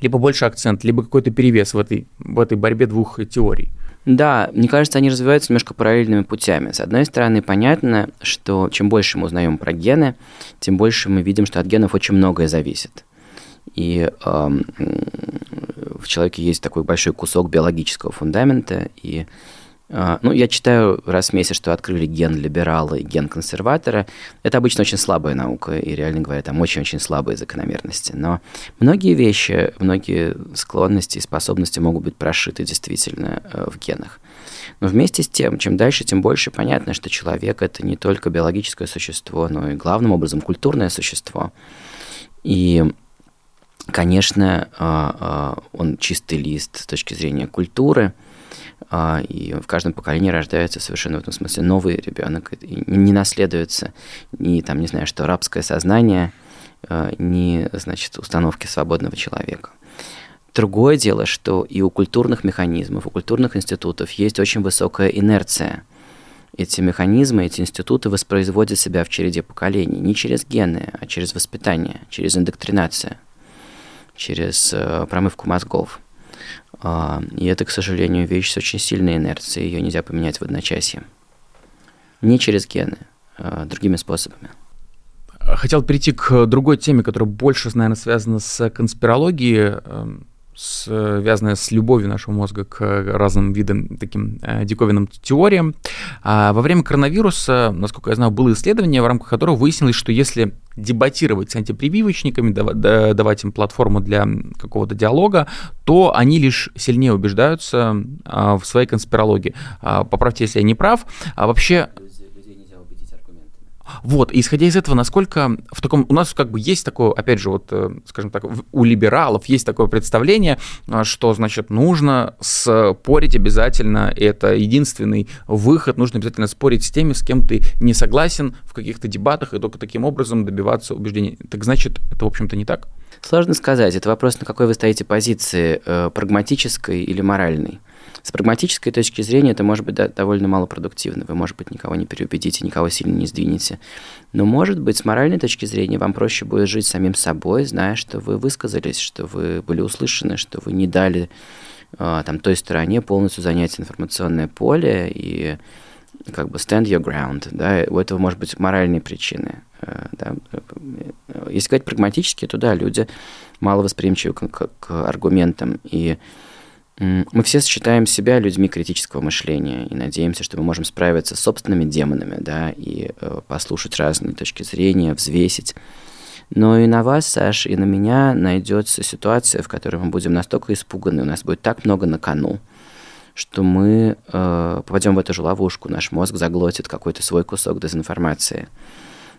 либо больше акцент, либо какой-то перевес в этой, в этой борьбе двух теорий? Да, мне кажется, они развиваются немножко параллельными путями. С одной стороны, понятно, что чем больше мы узнаем про гены, тем больше мы видим, что от генов очень многое зависит. И э, в человеке есть такой большой кусок биологического фундамента. И э, ну, я читаю раз в месяц, что открыли ген либерала и ген консерватора. Это обычно очень слабая наука, и реально говоря, там очень-очень слабые закономерности. Но многие вещи, многие склонности и способности могут быть прошиты действительно э, в генах. Но вместе с тем, чем дальше, тем больше понятно, что человек это не только биологическое существо, но и главным образом культурное существо. И Конечно, а, а, он чистый лист с точки зрения культуры, а, и в каждом поколении рождается совершенно в этом смысле новый ребенок, и не наследуется ни, там, не знаю, что рабское сознание, ни, значит, установки свободного человека. Другое дело, что и у культурных механизмов, у культурных институтов есть очень высокая инерция. Эти механизмы, эти институты воспроизводят себя в череде поколений не через гены, а через воспитание, через индоктринацию – через э, промывку мозгов. А, и это, к сожалению, вещь с очень сильной инерцией, ее нельзя поменять в одночасье. Не через гены, а другими способами. хотел перейти к другой теме, которая больше, наверное, связана с конспирологией эм, связанная с любовью нашего мозга к разным видам, таким э, диковинным теориям. А во время коронавируса, насколько я знаю, было исследование, в рамках которого выяснилось, что если дебатировать с антипрививочниками, давать им платформу для какого-то диалога, то они лишь сильнее убеждаются а, в своей конспирологии. А, поправьте, если я не прав. А вообще вот, исходя из этого, насколько в таком... У нас как бы есть такое, опять же, вот, э, скажем так, у либералов есть такое представление, э, что, значит, нужно спорить обязательно, это единственный выход, нужно обязательно спорить с теми, с кем ты не согласен в каких-то дебатах, и только таким образом добиваться убеждений. Так значит, это, в общем-то, не так? Сложно сказать. Это вопрос, на какой вы стоите позиции, э, прагматической или моральной. С прагматической точки зрения это может быть довольно малопродуктивно. Вы, может быть, никого не переубедите, никого сильно не сдвинете. Но, может быть, с моральной точки зрения вам проще будет жить самим собой, зная, что вы высказались, что вы были услышаны, что вы не дали э, там, той стороне полностью занять информационное поле и как бы stand your ground, да, у этого может быть моральные причины, э, да. Если говорить прагматически, то да, люди мало восприимчивы к, к, к аргументам, и мы все считаем себя людьми критического мышления и надеемся, что мы можем справиться с собственными демонами, да, и э, послушать разные точки зрения, взвесить. Но и на вас, Саш, и на меня найдется ситуация, в которой мы будем настолько испуганы, у нас будет так много на кону, что мы э, попадем в эту же ловушку, наш мозг заглотит какой-то свой кусок дезинформации.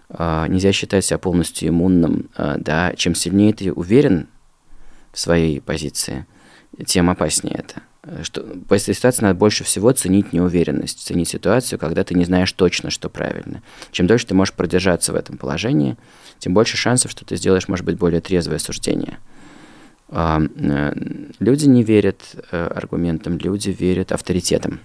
Э, нельзя считать себя полностью иммунным, э, да, чем сильнее ты уверен в своей позиции – тем опаснее это. Что, в этой ситуации надо больше всего ценить неуверенность, ценить ситуацию, когда ты не знаешь точно, что правильно. Чем дольше ты можешь продержаться в этом положении, тем больше шансов, что ты сделаешь, может быть, более трезвое суждение. Э, люди не верят э, аргументам, люди верят авторитетам.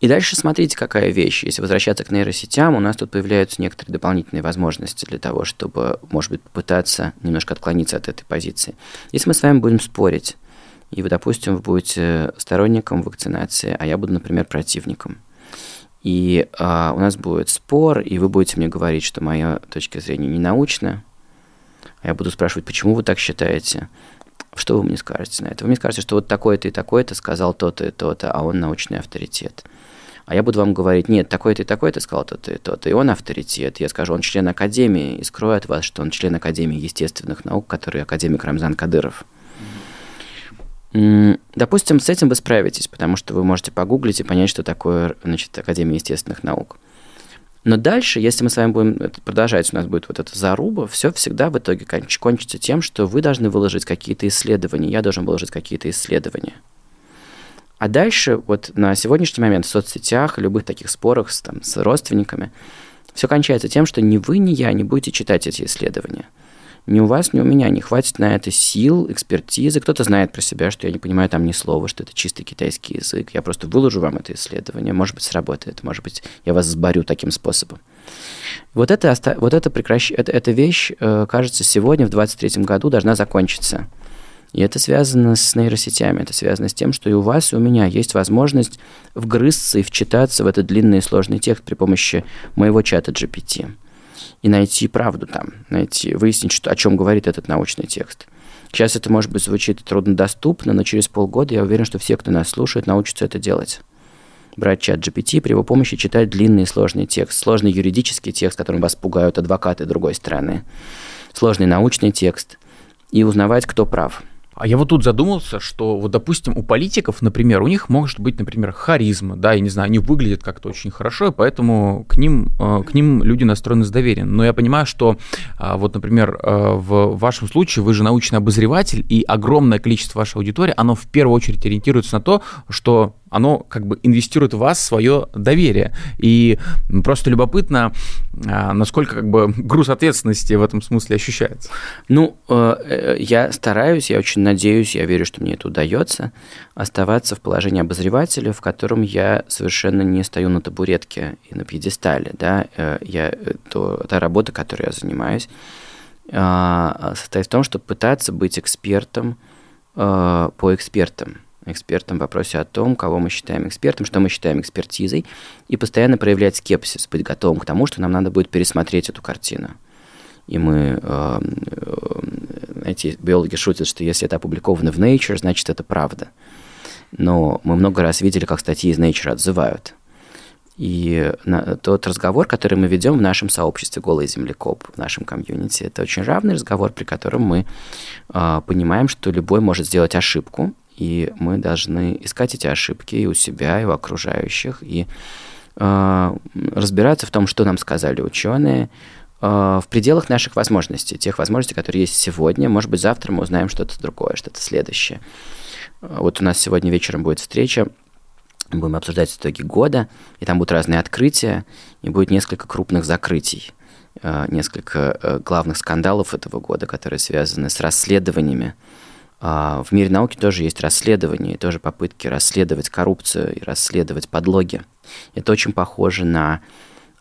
И дальше смотрите, какая вещь. Если возвращаться к нейросетям, у нас тут появляются некоторые дополнительные возможности для того, чтобы, может быть, попытаться немножко отклониться от этой позиции. Если мы с вами будем спорить, и вы, допустим, вы будете сторонником вакцинации, а я буду, например, противником, и а, у нас будет спор, и вы будете мне говорить, что моя точка зрения не научная, а я буду спрашивать, почему вы так считаете, что вы мне скажете на это? Вы мне скажете, что вот такой-то и такой-то сказал то-то и то-то, а он научный авторитет а я буду вам говорить, нет, такой-то и такой-то сказал то-то и то-то, и он авторитет. Я скажу, он член Академии, и скрою от вас, что он член Академии естественных наук, который академик Рамзан Кадыров. Допустим, с этим вы справитесь, потому что вы можете погуглить и понять, что такое значит, Академия естественных наук. Но дальше, если мы с вами будем продолжать, у нас будет вот эта заруба, все всегда в итоге кончится тем, что вы должны выложить какие-то исследования, я должен выложить какие-то исследования – а дальше, вот на сегодняшний момент в соцсетях, любых таких спорах с, там, с родственниками, все кончается тем, что ни вы, ни я не будете читать эти исследования. Ни у вас, ни у меня не хватит на это сил, экспертизы. Кто-то знает про себя, что я не понимаю там ни слова, что это чистый китайский язык. Я просто выложу вам это исследование. Может быть, сработает. Может быть, я вас сборю таким способом. Вот, это, вот это, прекращ... это, эта вещь, э, кажется, сегодня, в 23 году, должна закончиться. И это связано с нейросетями, это связано с тем, что и у вас, и у меня есть возможность вгрызться и вчитаться в этот длинный и сложный текст при помощи моего чата GPT. И найти правду там, найти, выяснить, что, о чем говорит этот научный текст. Сейчас это, может быть, звучит труднодоступно, но через полгода я уверен, что все, кто нас слушает, научатся это делать. Брать чат GPT, при его помощи читать длинный и сложный текст, сложный юридический текст, которым вас пугают адвокаты другой страны, сложный научный текст, и узнавать, кто прав – а я вот тут задумался, что вот, допустим, у политиков, например, у них может быть, например, харизма, да, я не знаю, они выглядят как-то очень хорошо, и поэтому к ним, э, к ним люди настроены с доверием. Но я понимаю, что а, вот, например, э, в вашем случае вы же научный обозреватель, и огромное количество вашей аудитории, оно в первую очередь ориентируется на то, что оно как бы инвестирует в вас свое доверие. И просто любопытно, насколько как бы груз ответственности в этом смысле ощущается. Ну, э, я стараюсь, я очень надеюсь, я верю, что мне это удается, оставаться в положении обозревателя, в котором я совершенно не стою на табуретке и на пьедестале. Да? Э, я, э, то, та работа, которой я занимаюсь, а, состоит в том, чтобы пытаться быть экспертом по экспертам экспертом в вопросе о том, кого мы считаем экспертом, что мы считаем экспертизой, и постоянно проявлять скепсис, быть готовым к тому, что нам надо будет пересмотреть эту картину. И мы, э, эти биологи шутят, что если это опубликовано в Nature, значит это правда. Но мы много раз видели, как статьи из Nature отзывают. И на, тот разговор, который мы ведем в нашем сообществе «Голый землекоп», в нашем комьюнити, это очень равный разговор, при котором мы э, понимаем, что любой может сделать ошибку, и мы должны искать эти ошибки и у себя, и у окружающих, и э, разбираться в том, что нам сказали ученые, э, в пределах наших возможностей, тех возможностей, которые есть сегодня. Может быть, завтра мы узнаем что-то другое, что-то следующее. Вот у нас сегодня вечером будет встреча Будем обсуждать итоги года, и там будут разные открытия, и будет несколько крупных закрытий, э, несколько э, главных скандалов этого года, которые связаны с расследованиями. А, в мире науки тоже есть расследования, тоже попытки расследовать коррупцию и расследовать подлоги. Это очень похоже на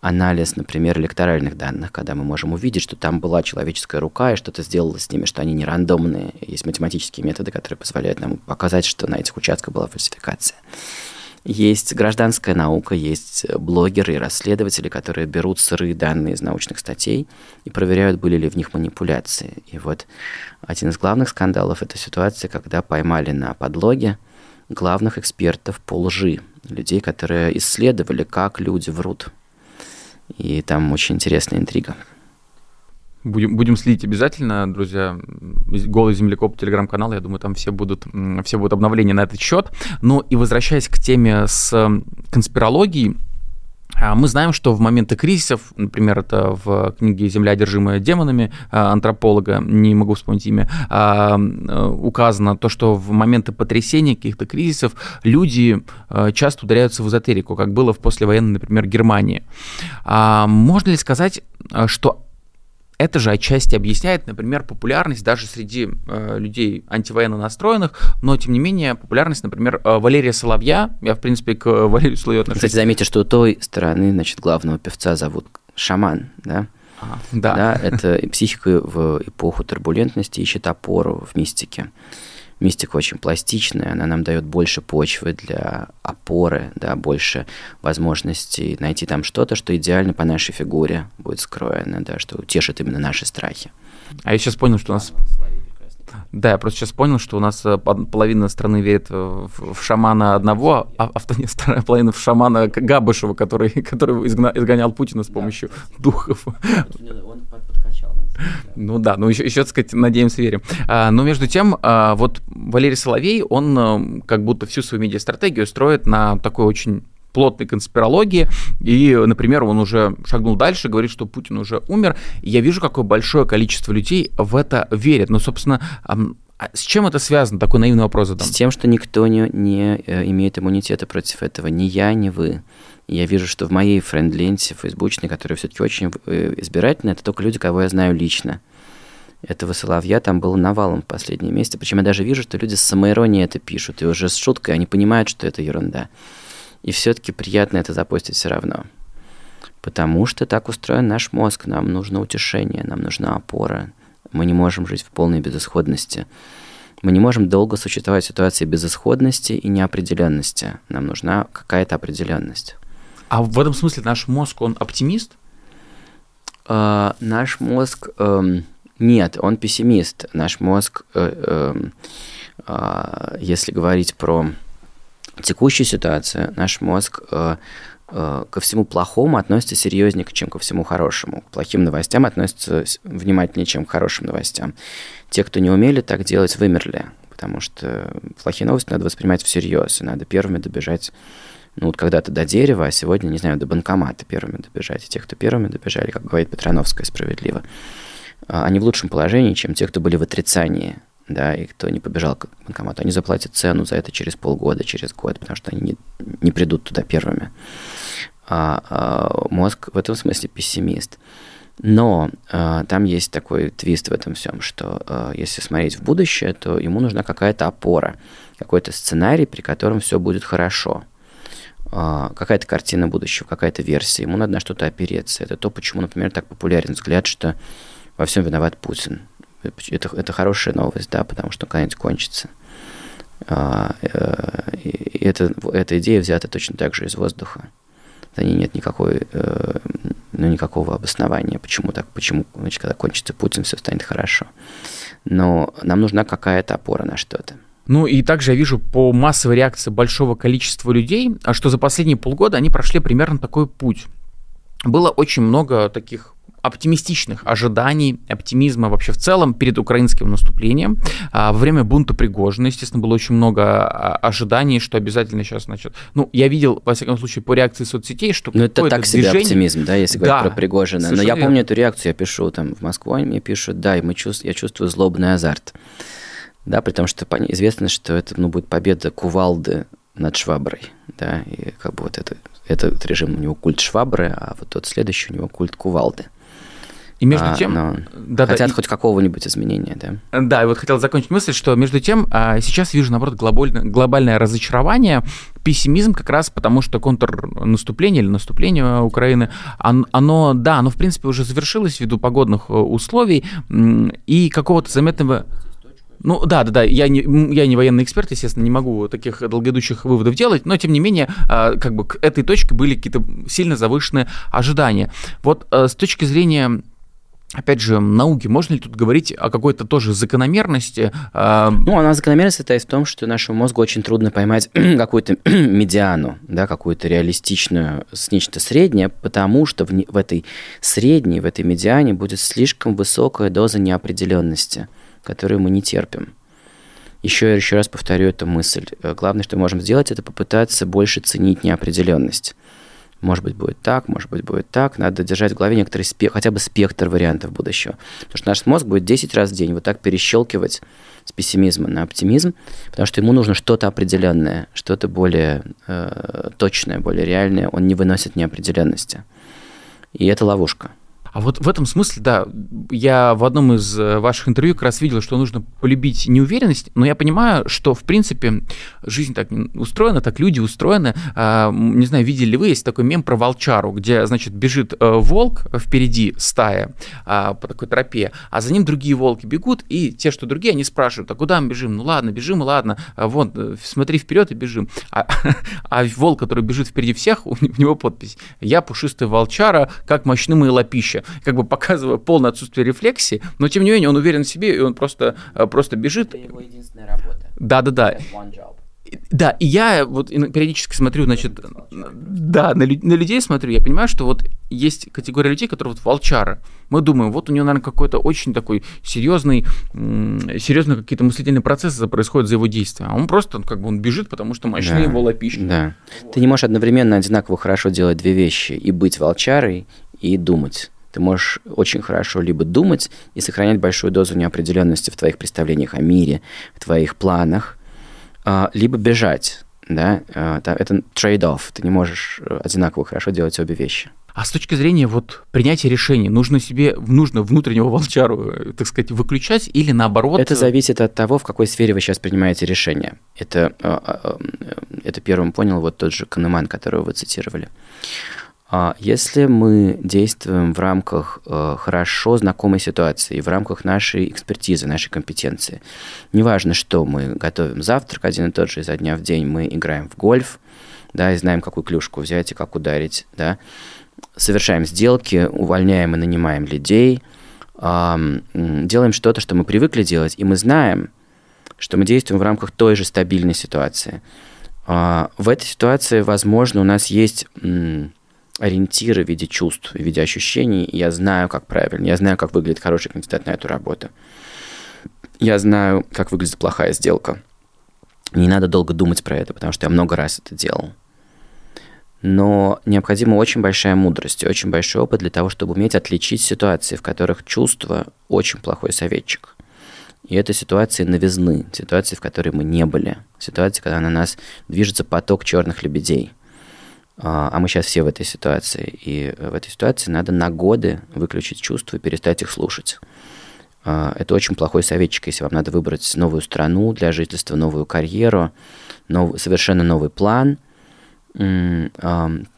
анализ, например, электоральных данных, когда мы можем увидеть, что там была человеческая рука и что-то сделала с ними, что они не рандомные. Есть математические методы, которые позволяют нам показать, что на этих участках была фальсификация. Есть гражданская наука, есть блогеры и расследователи, которые берут сырые данные из научных статей и проверяют, были ли в них манипуляции. И вот один из главных скандалов – это ситуация, когда поймали на подлоге главных экспертов по лжи, людей, которые исследовали, как люди врут. И там очень интересная интрига. Будем, будем следить обязательно, друзья. Голый землекоп телеграм-канал, я думаю, там все будут, все будут обновления на этот счет. Ну и возвращаясь к теме с конспирологией, а, мы знаем, что в моменты кризисов, например, это в книге «Земля, одержимая демонами» а, антрополога, не могу вспомнить имя, а, указано то, что в моменты потрясения каких-то кризисов люди часто ударяются в эзотерику, как было в послевоенной, например, Германии. Можно ли сказать, что это же отчасти объясняет, например, популярность даже среди э, людей антивоенно настроенных, но тем не менее популярность, например, э, Валерия Соловья. Я, в принципе, к Валерию Соловью отношусь. Кстати, заметьте, что у той стороны, значит, главного певца зовут Шаман, да? А, да. да. Это психика в эпоху турбулентности ищет опору в мистике мистика очень пластичная, она нам дает больше почвы для опоры, да, больше возможностей найти там что-то, что идеально по нашей фигуре будет скроено, да, что утешит именно наши страхи. А я сейчас понял, что у нас... Да, я просто сейчас понял, что у нас э, половина страны верит в, в шамана одного, а, а вторая половина в шамана Габышева, который, который изгна, изгонял Путина с помощью да. духов. Ну да, ну еще, еще, так сказать, надеемся, верим. А, но между тем, а, вот Валерий Соловей, он а, как будто всю свою медиастратегию строит на такой очень плотной конспирологии, и, например, он уже шагнул дальше, говорит, что Путин уже умер, и я вижу, какое большое количество людей в это верит. Ну, собственно, а с чем это связано? Такой наивный вопрос задам. С тем, что никто не, не э, имеет иммунитета против этого. Ни я, ни вы. Я вижу, что в моей френд-ленте фейсбучной, которая все-таки очень э, избирательная, это только люди, кого я знаю лично. Этого соловья там было навалом в последние месяцы. Причем я даже вижу, что люди с самоиронией это пишут. И уже с шуткой они понимают, что это ерунда. И все-таки приятно это запостить все равно. Потому что так устроен наш мозг. Нам нужно утешение, нам нужна опора. Мы не можем жить в полной безысходности. Мы не можем долго существовать в ситуации безысходности и неопределенности. Нам нужна какая-то определенность. А в этом смысле наш мозг, он оптимист? Uh, наш мозг... Uh, нет, он пессимист. Наш мозг, uh, если говорить про текущую ситуацию, наш мозг ко всему плохому относится серьезнее, чем ко всему хорошему. К плохим новостям относится внимательнее, чем к хорошим новостям. Те, кто не умели так делать, вымерли, потому что плохие новости надо воспринимать всерьез, и надо первыми добежать ну, вот когда-то до дерева, а сегодня, не знаю, до банкомата первыми добежать. И те, кто первыми добежали, как говорит Петрановская справедливо, а, они в лучшем положении, чем те, кто были в отрицании, да, и кто не побежал к банкомату. Они заплатят цену за это через полгода, через год, потому что они не, не придут туда первыми. А, а мозг в этом смысле пессимист. Но э, там есть такой твист в этом всем, что э, если смотреть в будущее, то ему нужна какая-то опора, какой-то сценарий, при котором все будет хорошо. А, какая-то картина будущего, какая-то версия, ему надо на что-то опереться. Это то, почему, например, так популярен взгляд, что во всем виноват Путин. Это, это хорошая новость, да, потому что когда-нибудь кончится. А, э, и это, эта идея взята точно так же из воздуха. За ней нет никакой, э, ну, никакого обоснования, почему так, почему, значит, когда кончится Путин, все станет хорошо. Но нам нужна какая-то опора на что-то. Ну и также я вижу по массовой реакции большого количества людей, а что за последние полгода они прошли примерно такой путь. Было очень много таких оптимистичных ожиданий, оптимизма вообще в целом перед украинским наступлением. А, во время бунта Пригожина, естественно, было очень много а, ожиданий, что обязательно сейчас, значит... Ну, я видел, во всяком случае, по реакции соцсетей, что Ну, это так себе движение... оптимизм, да, если говорить да, про Пригожина. Но я помню эту реакцию, я пишу там в Москву, они мне пишут, да, и мы чувств... я чувствую злобный азарт. Да, при том, что известно, что это ну, будет победа кувалды над Шваброй, да, и как бы вот это, этот режим у него культ Швабры, а вот тот следующий у него культ кувалды. И между а, тем... Но да, хотят да, хоть какого-нибудь изменения, да? Да, и вот хотел закончить мысль, что между тем а, сейчас вижу, наоборот, глобальное, глобальное разочарование, пессимизм как раз потому, что контрнаступление или наступление Украины, оно, да, оно, в принципе, уже завершилось ввиду погодных э, условий и какого-то заметного... Ну да, да, да, я не, я не военный эксперт, естественно, не могу таких долгоидущих выводов делать, но тем не менее, а, как бы к этой точке были какие-то сильно завышенные ожидания. Вот э, с точки зрения опять же, науки, можно ли тут говорить о какой-то тоже закономерности? А, ну, она закономерность состоит в том, что нашему мозгу очень трудно поймать какую-то медиану, да, какую-то реалистичную, нечто среднее, потому что в, в этой средней, в этой медиане будет слишком высокая доза неопределенности, которую мы не терпим. Еще, еще раз повторю эту мысль. Главное, что мы можем сделать, это попытаться больше ценить неопределенность. Может быть, будет так, может быть, будет так. Надо держать в голове некоторый спе- хотя бы спектр вариантов будущего. Потому что наш мозг будет 10 раз в день вот так перещелкивать с пессимизма на оптимизм, потому что ему нужно что-то определенное, что-то более э, точное, более реальное. Он не выносит неопределенности. И это ловушка. А вот в этом смысле, да, я в одном из э, ваших интервью как раз видел, что нужно полюбить неуверенность, но я понимаю, что, в принципе, жизнь так устроена, так люди устроены. А, не знаю, видели ли вы, есть такой мем про волчару, где, значит, бежит э, волк впереди стая а, по такой тропе, а за ним другие волки бегут, и те, что другие, они спрашивают, а куда мы бежим? Ну ладно, бежим, ладно, а вон, э, смотри вперед и бежим. А, а волк, который бежит впереди всех, у него подпись «Я пушистая волчара, как мощны мои лапища» вообще, как бы показывая полное отсутствие рефлексии, но тем не менее он уверен в себе, и он просто, э, просто бежит. Это его единственная работа. Да-да-да. Да, и я вот периодически смотрю, значит, да, на, на людей смотрю, я понимаю, что вот есть категория людей, которые вот волчары. Мы думаем, вот у него, наверное, какой-то очень такой серьезный, серьезно какие-то мыслительные процессы происходят за его действия. А он просто, как бы, он бежит, потому что мощнее да, его лапищи. Да. Ты не можешь одновременно одинаково хорошо делать две вещи. И быть волчарой, и думать. Ты можешь очень хорошо либо думать и сохранять большую дозу неопределенности в твоих представлениях о мире, в твоих планах, а, либо бежать. Да? А, это trade-off. Ты не можешь э, одинаково хорошо делать обе вещи. А с точки зрения вот принятия решений, нужно себе, нужно внутреннего волчару, э, так сказать, выключать или наоборот? Это зависит от того, в какой сфере вы сейчас принимаете решение. Это, а, это первым понял вот тот же Канеман, которого вы цитировали. А если мы действуем в рамках э, хорошо знакомой ситуации, в рамках нашей экспертизы, нашей компетенции, неважно, что мы готовим завтрак один и тот же изо дня в день, мы играем в гольф, да, и знаем, какую клюшку взять и как ударить, да, совершаем сделки, увольняем и нанимаем людей, делаем что-то, что мы привыкли делать, и мы знаем, что мы действуем в рамках той же стабильной ситуации. А, в этой ситуации, возможно, у нас есть ориентиры в виде чувств, в виде ощущений. Я знаю, как правильно, я знаю, как выглядит хороший кандидат на эту работу. Я знаю, как выглядит плохая сделка. Не надо долго думать про это, потому что я много раз это делал. Но необходима очень большая мудрость и очень большой опыт для того, чтобы уметь отличить ситуации, в которых чувство очень плохой советчик. И это ситуации новизны, ситуации, в которой мы не были, ситуации, когда на нас движется поток черных лебедей – а, а мы сейчас все в этой ситуации. И в этой ситуации надо на годы выключить чувства и перестать их слушать. А, это очень плохой советчик, если вам надо выбрать новую страну для жительства, новую карьеру, нов, совершенно новый план.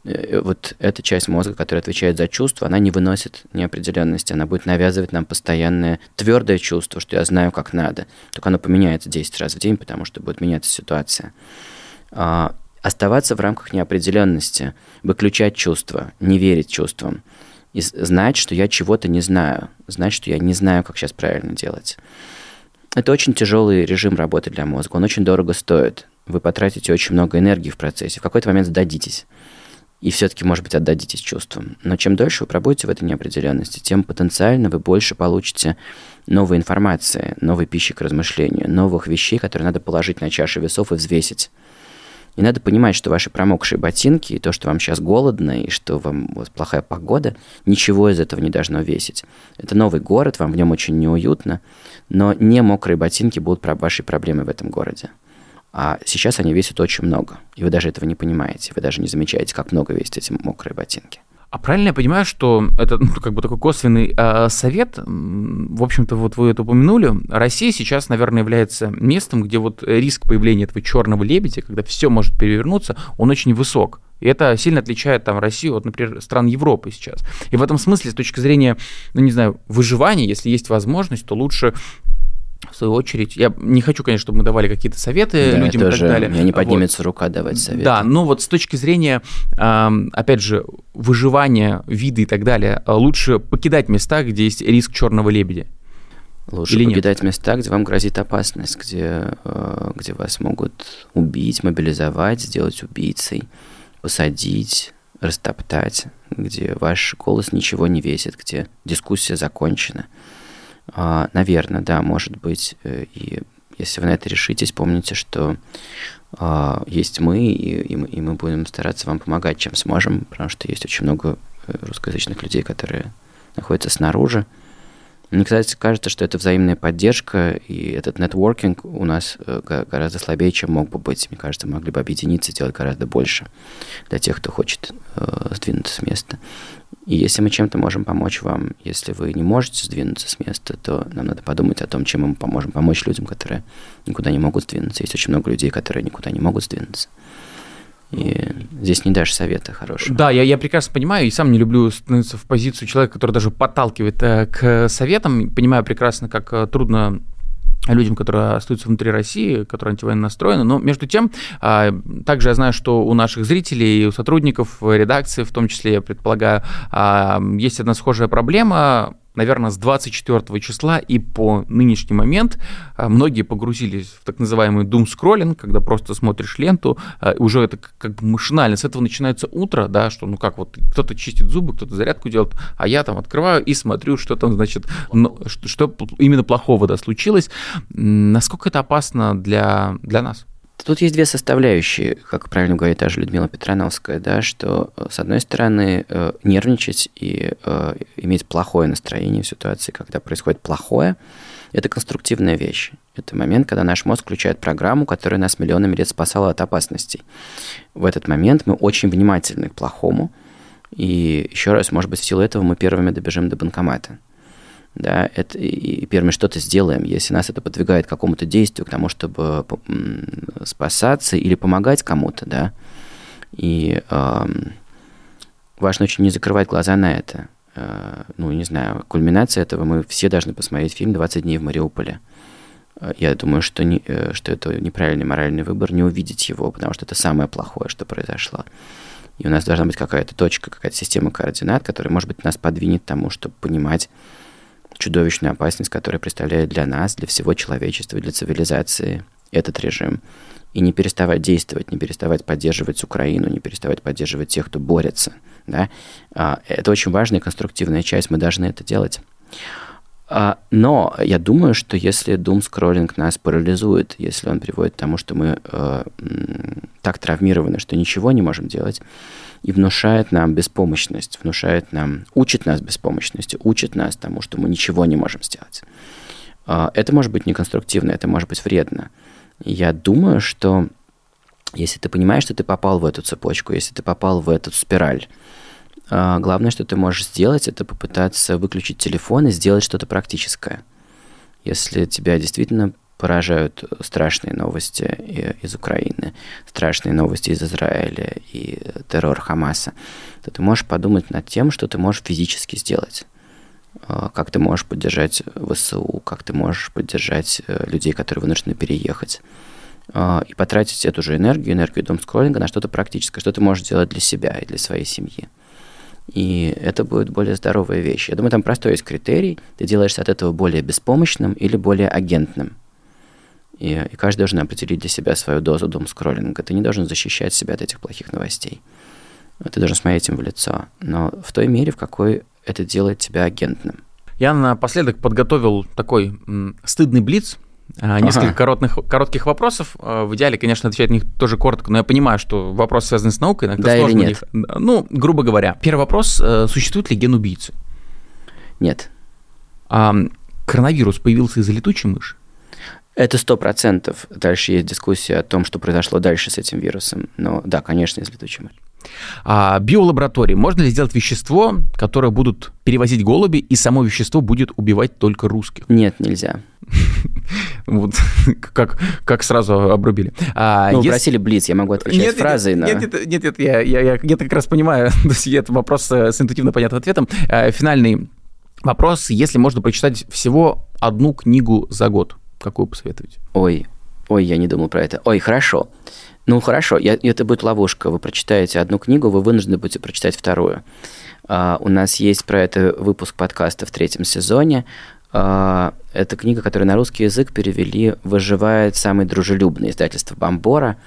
э, вот эта часть мозга, которая отвечает за чувства, она не выносит неопределенности, она будет навязывать нам постоянное твердое чувство, что я знаю, как надо. Только оно поменяется 10 раз в день, потому что будет меняться ситуация. Оставаться в рамках неопределенности, выключать чувства, не верить чувствам, и знать, что я чего-то не знаю, знать, что я не знаю, как сейчас правильно делать. Это очень тяжелый режим работы для мозга, он очень дорого стоит. Вы потратите очень много энергии в процессе, в какой-то момент сдадитесь. И все-таки, может быть, отдадитесь чувствам. Но чем дольше вы пробудете в этой неопределенности, тем потенциально вы больше получите новой информации, новой пищи к размышлению, новых вещей, которые надо положить на чашу весов и взвесить. И надо понимать, что ваши промокшие ботинки, и то, что вам сейчас голодно, и что вам вот, плохая погода, ничего из этого не должно весить. Это новый город, вам в нем очень неуютно, но не мокрые ботинки будут вашей проблемой в этом городе. А сейчас они весят очень много, и вы даже этого не понимаете, вы даже не замечаете, как много весят эти мокрые ботинки. А правильно я понимаю, что это ну, как бы такой косвенный э, совет, в общем-то, вот вы это упомянули, Россия сейчас, наверное, является местом, где вот риск появления этого черного лебедя, когда все может перевернуться, он очень высок. И это сильно отличает там Россию от, например, стран Европы сейчас. И в этом смысле, с точки зрения, ну не знаю, выживания, если есть возможность, то лучше в свою очередь, я не хочу, конечно, чтобы мы давали какие-то советы да, людям тоже, и так далее. У меня не поднимется вот. рука давать советы. Да, но вот с точки зрения, опять же, выживания вида и так далее, лучше покидать места, где есть риск черного лебедя. Лучше Или покидать нет? места, где вам грозит опасность, где, э, где вас могут убить, мобилизовать, сделать убийцей, посадить, растоптать, где ваш голос ничего не весит, где дискуссия закончена. А, наверное, да, может быть. Э, и если вы на это решитесь, помните, что а, есть мы и, и, мы, и мы будем стараться вам помогать, чем сможем, потому что есть очень много э, русскоязычных людей, которые находятся снаружи. Мне, кстати, кажется, что это взаимная поддержка, и этот нетворкинг у нас э, гораздо слабее, чем мог бы быть. Мне кажется, могли бы объединиться делать гораздо больше для тех, кто хочет э, сдвинуться с места. И если мы чем-то можем помочь вам, если вы не можете сдвинуться с места, то нам надо подумать о том, чем мы поможем помочь людям, которые никуда не могут сдвинуться. Есть очень много людей, которые никуда не могут сдвинуться. И здесь не дашь совета хорошего. Да, я, я прекрасно понимаю, и сам не люблю становиться в позицию человека, который даже подталкивает э, к советам. Понимаю прекрасно, как э, трудно людям, которые остаются внутри России, которые антивоенно настроены. Но между тем, а, также я знаю, что у наших зрителей и у сотрудников редакции, в том числе, я предполагаю, а, есть одна схожая проблема наверное, с 24 числа и по нынешний момент а, многие погрузились в так называемый doom-скроллинг, когда просто смотришь ленту, а, уже это как бы машинально, с этого начинается утро, да, что ну как вот кто-то чистит зубы, кто-то зарядку делает, а я там открываю и смотрю, что там, значит, ну, что, что именно плохого, да, случилось. Насколько это опасно для, для нас? Тут есть две составляющие, как правильно говорит та же Людмила Петрановская, да, что э, с одной стороны э, нервничать и э, иметь плохое настроение в ситуации, когда происходит плохое, это конструктивная вещь. Это момент, когда наш мозг включает программу, которая нас миллионами лет спасала от опасностей. В этот момент мы очень внимательны к плохому, и еще раз, может быть, в силу этого мы первыми добежим до банкомата да, это, и первым что-то сделаем, если нас это подвигает к какому-то действию, к тому, чтобы спасаться или помогать кому-то, да, и э, важно очень не закрывать глаза на это. Э, ну, не знаю, кульминация этого, мы все должны посмотреть фильм «20 дней в Мариуполе». Э, я думаю, что, не, э, что это неправильный моральный выбор не увидеть его, потому что это самое плохое, что произошло. И у нас должна быть какая-то точка, какая-то система координат, которая, может быть, нас подвинет тому, чтобы понимать, чудовищную опасность, которая представляет для нас, для всего человечества, для цивилизации этот режим. И не переставать действовать, не переставать поддерживать Украину, не переставать поддерживать тех, кто борется. Да? А, это очень важная конструктивная часть, мы должны это делать. А, но я думаю, что если doom-скроллинг нас парализует, если он приводит к тому, что мы э, так травмированы, что ничего не можем делать, и внушает нам беспомощность, внушает нам, учит нас беспомощности, учит нас тому, что мы ничего не можем сделать. А, это может быть неконструктивно, это может быть вредно. Я думаю, что если ты понимаешь, что ты попал в эту цепочку, если ты попал в эту спираль, а, главное, что ты можешь сделать, это попытаться выключить телефон и сделать что-то практическое. Если тебя действительно поражают страшные новости из Украины, страшные новости из Израиля и террор Хамаса, то ты можешь подумать над тем, что ты можешь физически сделать. А, как ты можешь поддержать ВСУ, как ты можешь поддержать э, людей, которые вынуждены переехать. А, и потратить эту же энергию, энергию домскроллинга на что-то практическое, что ты можешь делать для себя и для своей семьи. И это будет более здоровая вещь. Я думаю, там простой есть критерий. Ты делаешься от этого более беспомощным или более агентным. И, и каждый должен определить для себя свою дозу дом-скроллинга. Ты не должен защищать себя от этих плохих новостей. Ты должен смотреть им в лицо. Но в той мере, в какой это делает тебя агентным. Я напоследок подготовил такой стыдный блиц. А, несколько ага. коротких, коротких вопросов. А, в идеале, конечно, отвечать на них тоже коротко, но я понимаю, что вопрос связан с наукой, иногда да сложно или нет? Них... Ну, грубо говоря. Первый вопрос. Э, существует ли ген убийцы? Нет. А, коронавирус появился из-за летучей мыши? Это сто процентов. Дальше есть дискуссия о том, что произошло дальше с этим вирусом. Но да, конечно, из летучей мыши. А биолаборатории. Можно ли сделать вещество, которое будут перевозить голуби, и само вещество будет убивать только русских? Нет, нельзя. Вот как, как сразу обрубили. А, ну, если... просили Блиц, я могу отвечать нет, фразой. Нет, но... нет, нет, нет, я, я, я, я как раз понимаю, это вопрос с интуитивно понятным ответом. А, финальный вопрос, если можно прочитать всего одну книгу за год, какую посоветуете? Ой, ой, я не думал про это. Ой, хорошо. Ну, хорошо, я, это будет ловушка. Вы прочитаете одну книгу, вы вынуждены будете прочитать вторую. Uh, у нас есть про это выпуск подкаста в третьем сезоне. Uh, это книга, которую на русский язык перевели «Выживает самый дружелюбный» издательство Бомбора.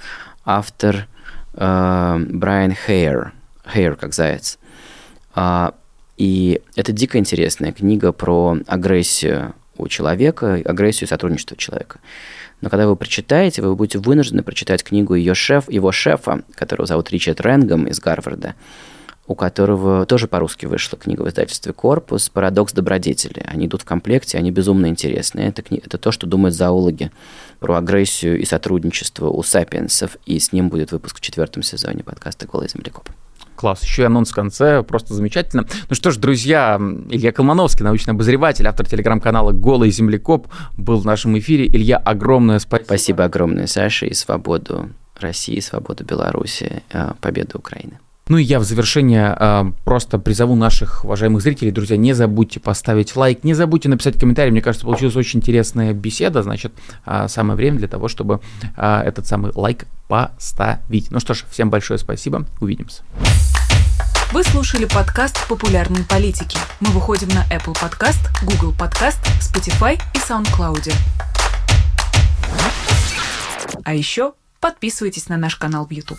Автор uh, Брайан Хейр. Хейр как заяц. И это дико интересная книга про агрессию у человека, агрессию и сотрудничество человека. Но когда вы прочитаете, вы будете вынуждены прочитать книгу ее шеф, его шефа, которого зовут Ричард Ренгом из Гарварда, у которого тоже по-русски вышла книга в издательстве «Корпус» «Парадокс добродетели». Они идут в комплекте, они безумно интересные. Это, это то, что думают зоологи про агрессию и сотрудничество у сапиенсов, и с ним будет выпуск в четвертом сезоне подкаста «Голый землекоп». Класс. Еще и анонс в конце. Просто замечательно. Ну что ж, друзья, Илья Колмановский, научный обозреватель, автор телеграм-канала «Голый землекоп», был в нашем эфире. Илья, огромное спасибо. Спасибо огромное, Саша, и свободу России, свободу Беларуси, э, победу Украины. Ну и я в завершение э, просто призову наших уважаемых зрителей, друзья, не забудьте поставить лайк, не забудьте написать комментарий. Мне кажется, получилась очень интересная беседа. Значит, э, самое время для того, чтобы э, этот самый лайк поставить. Ну что ж, всем большое спасибо. Увидимся. Вы слушали подкаст «Популярные политики». Мы выходим на Apple Podcast, Google Podcast, Spotify и SoundCloud. А еще подписывайтесь на наш канал в YouTube.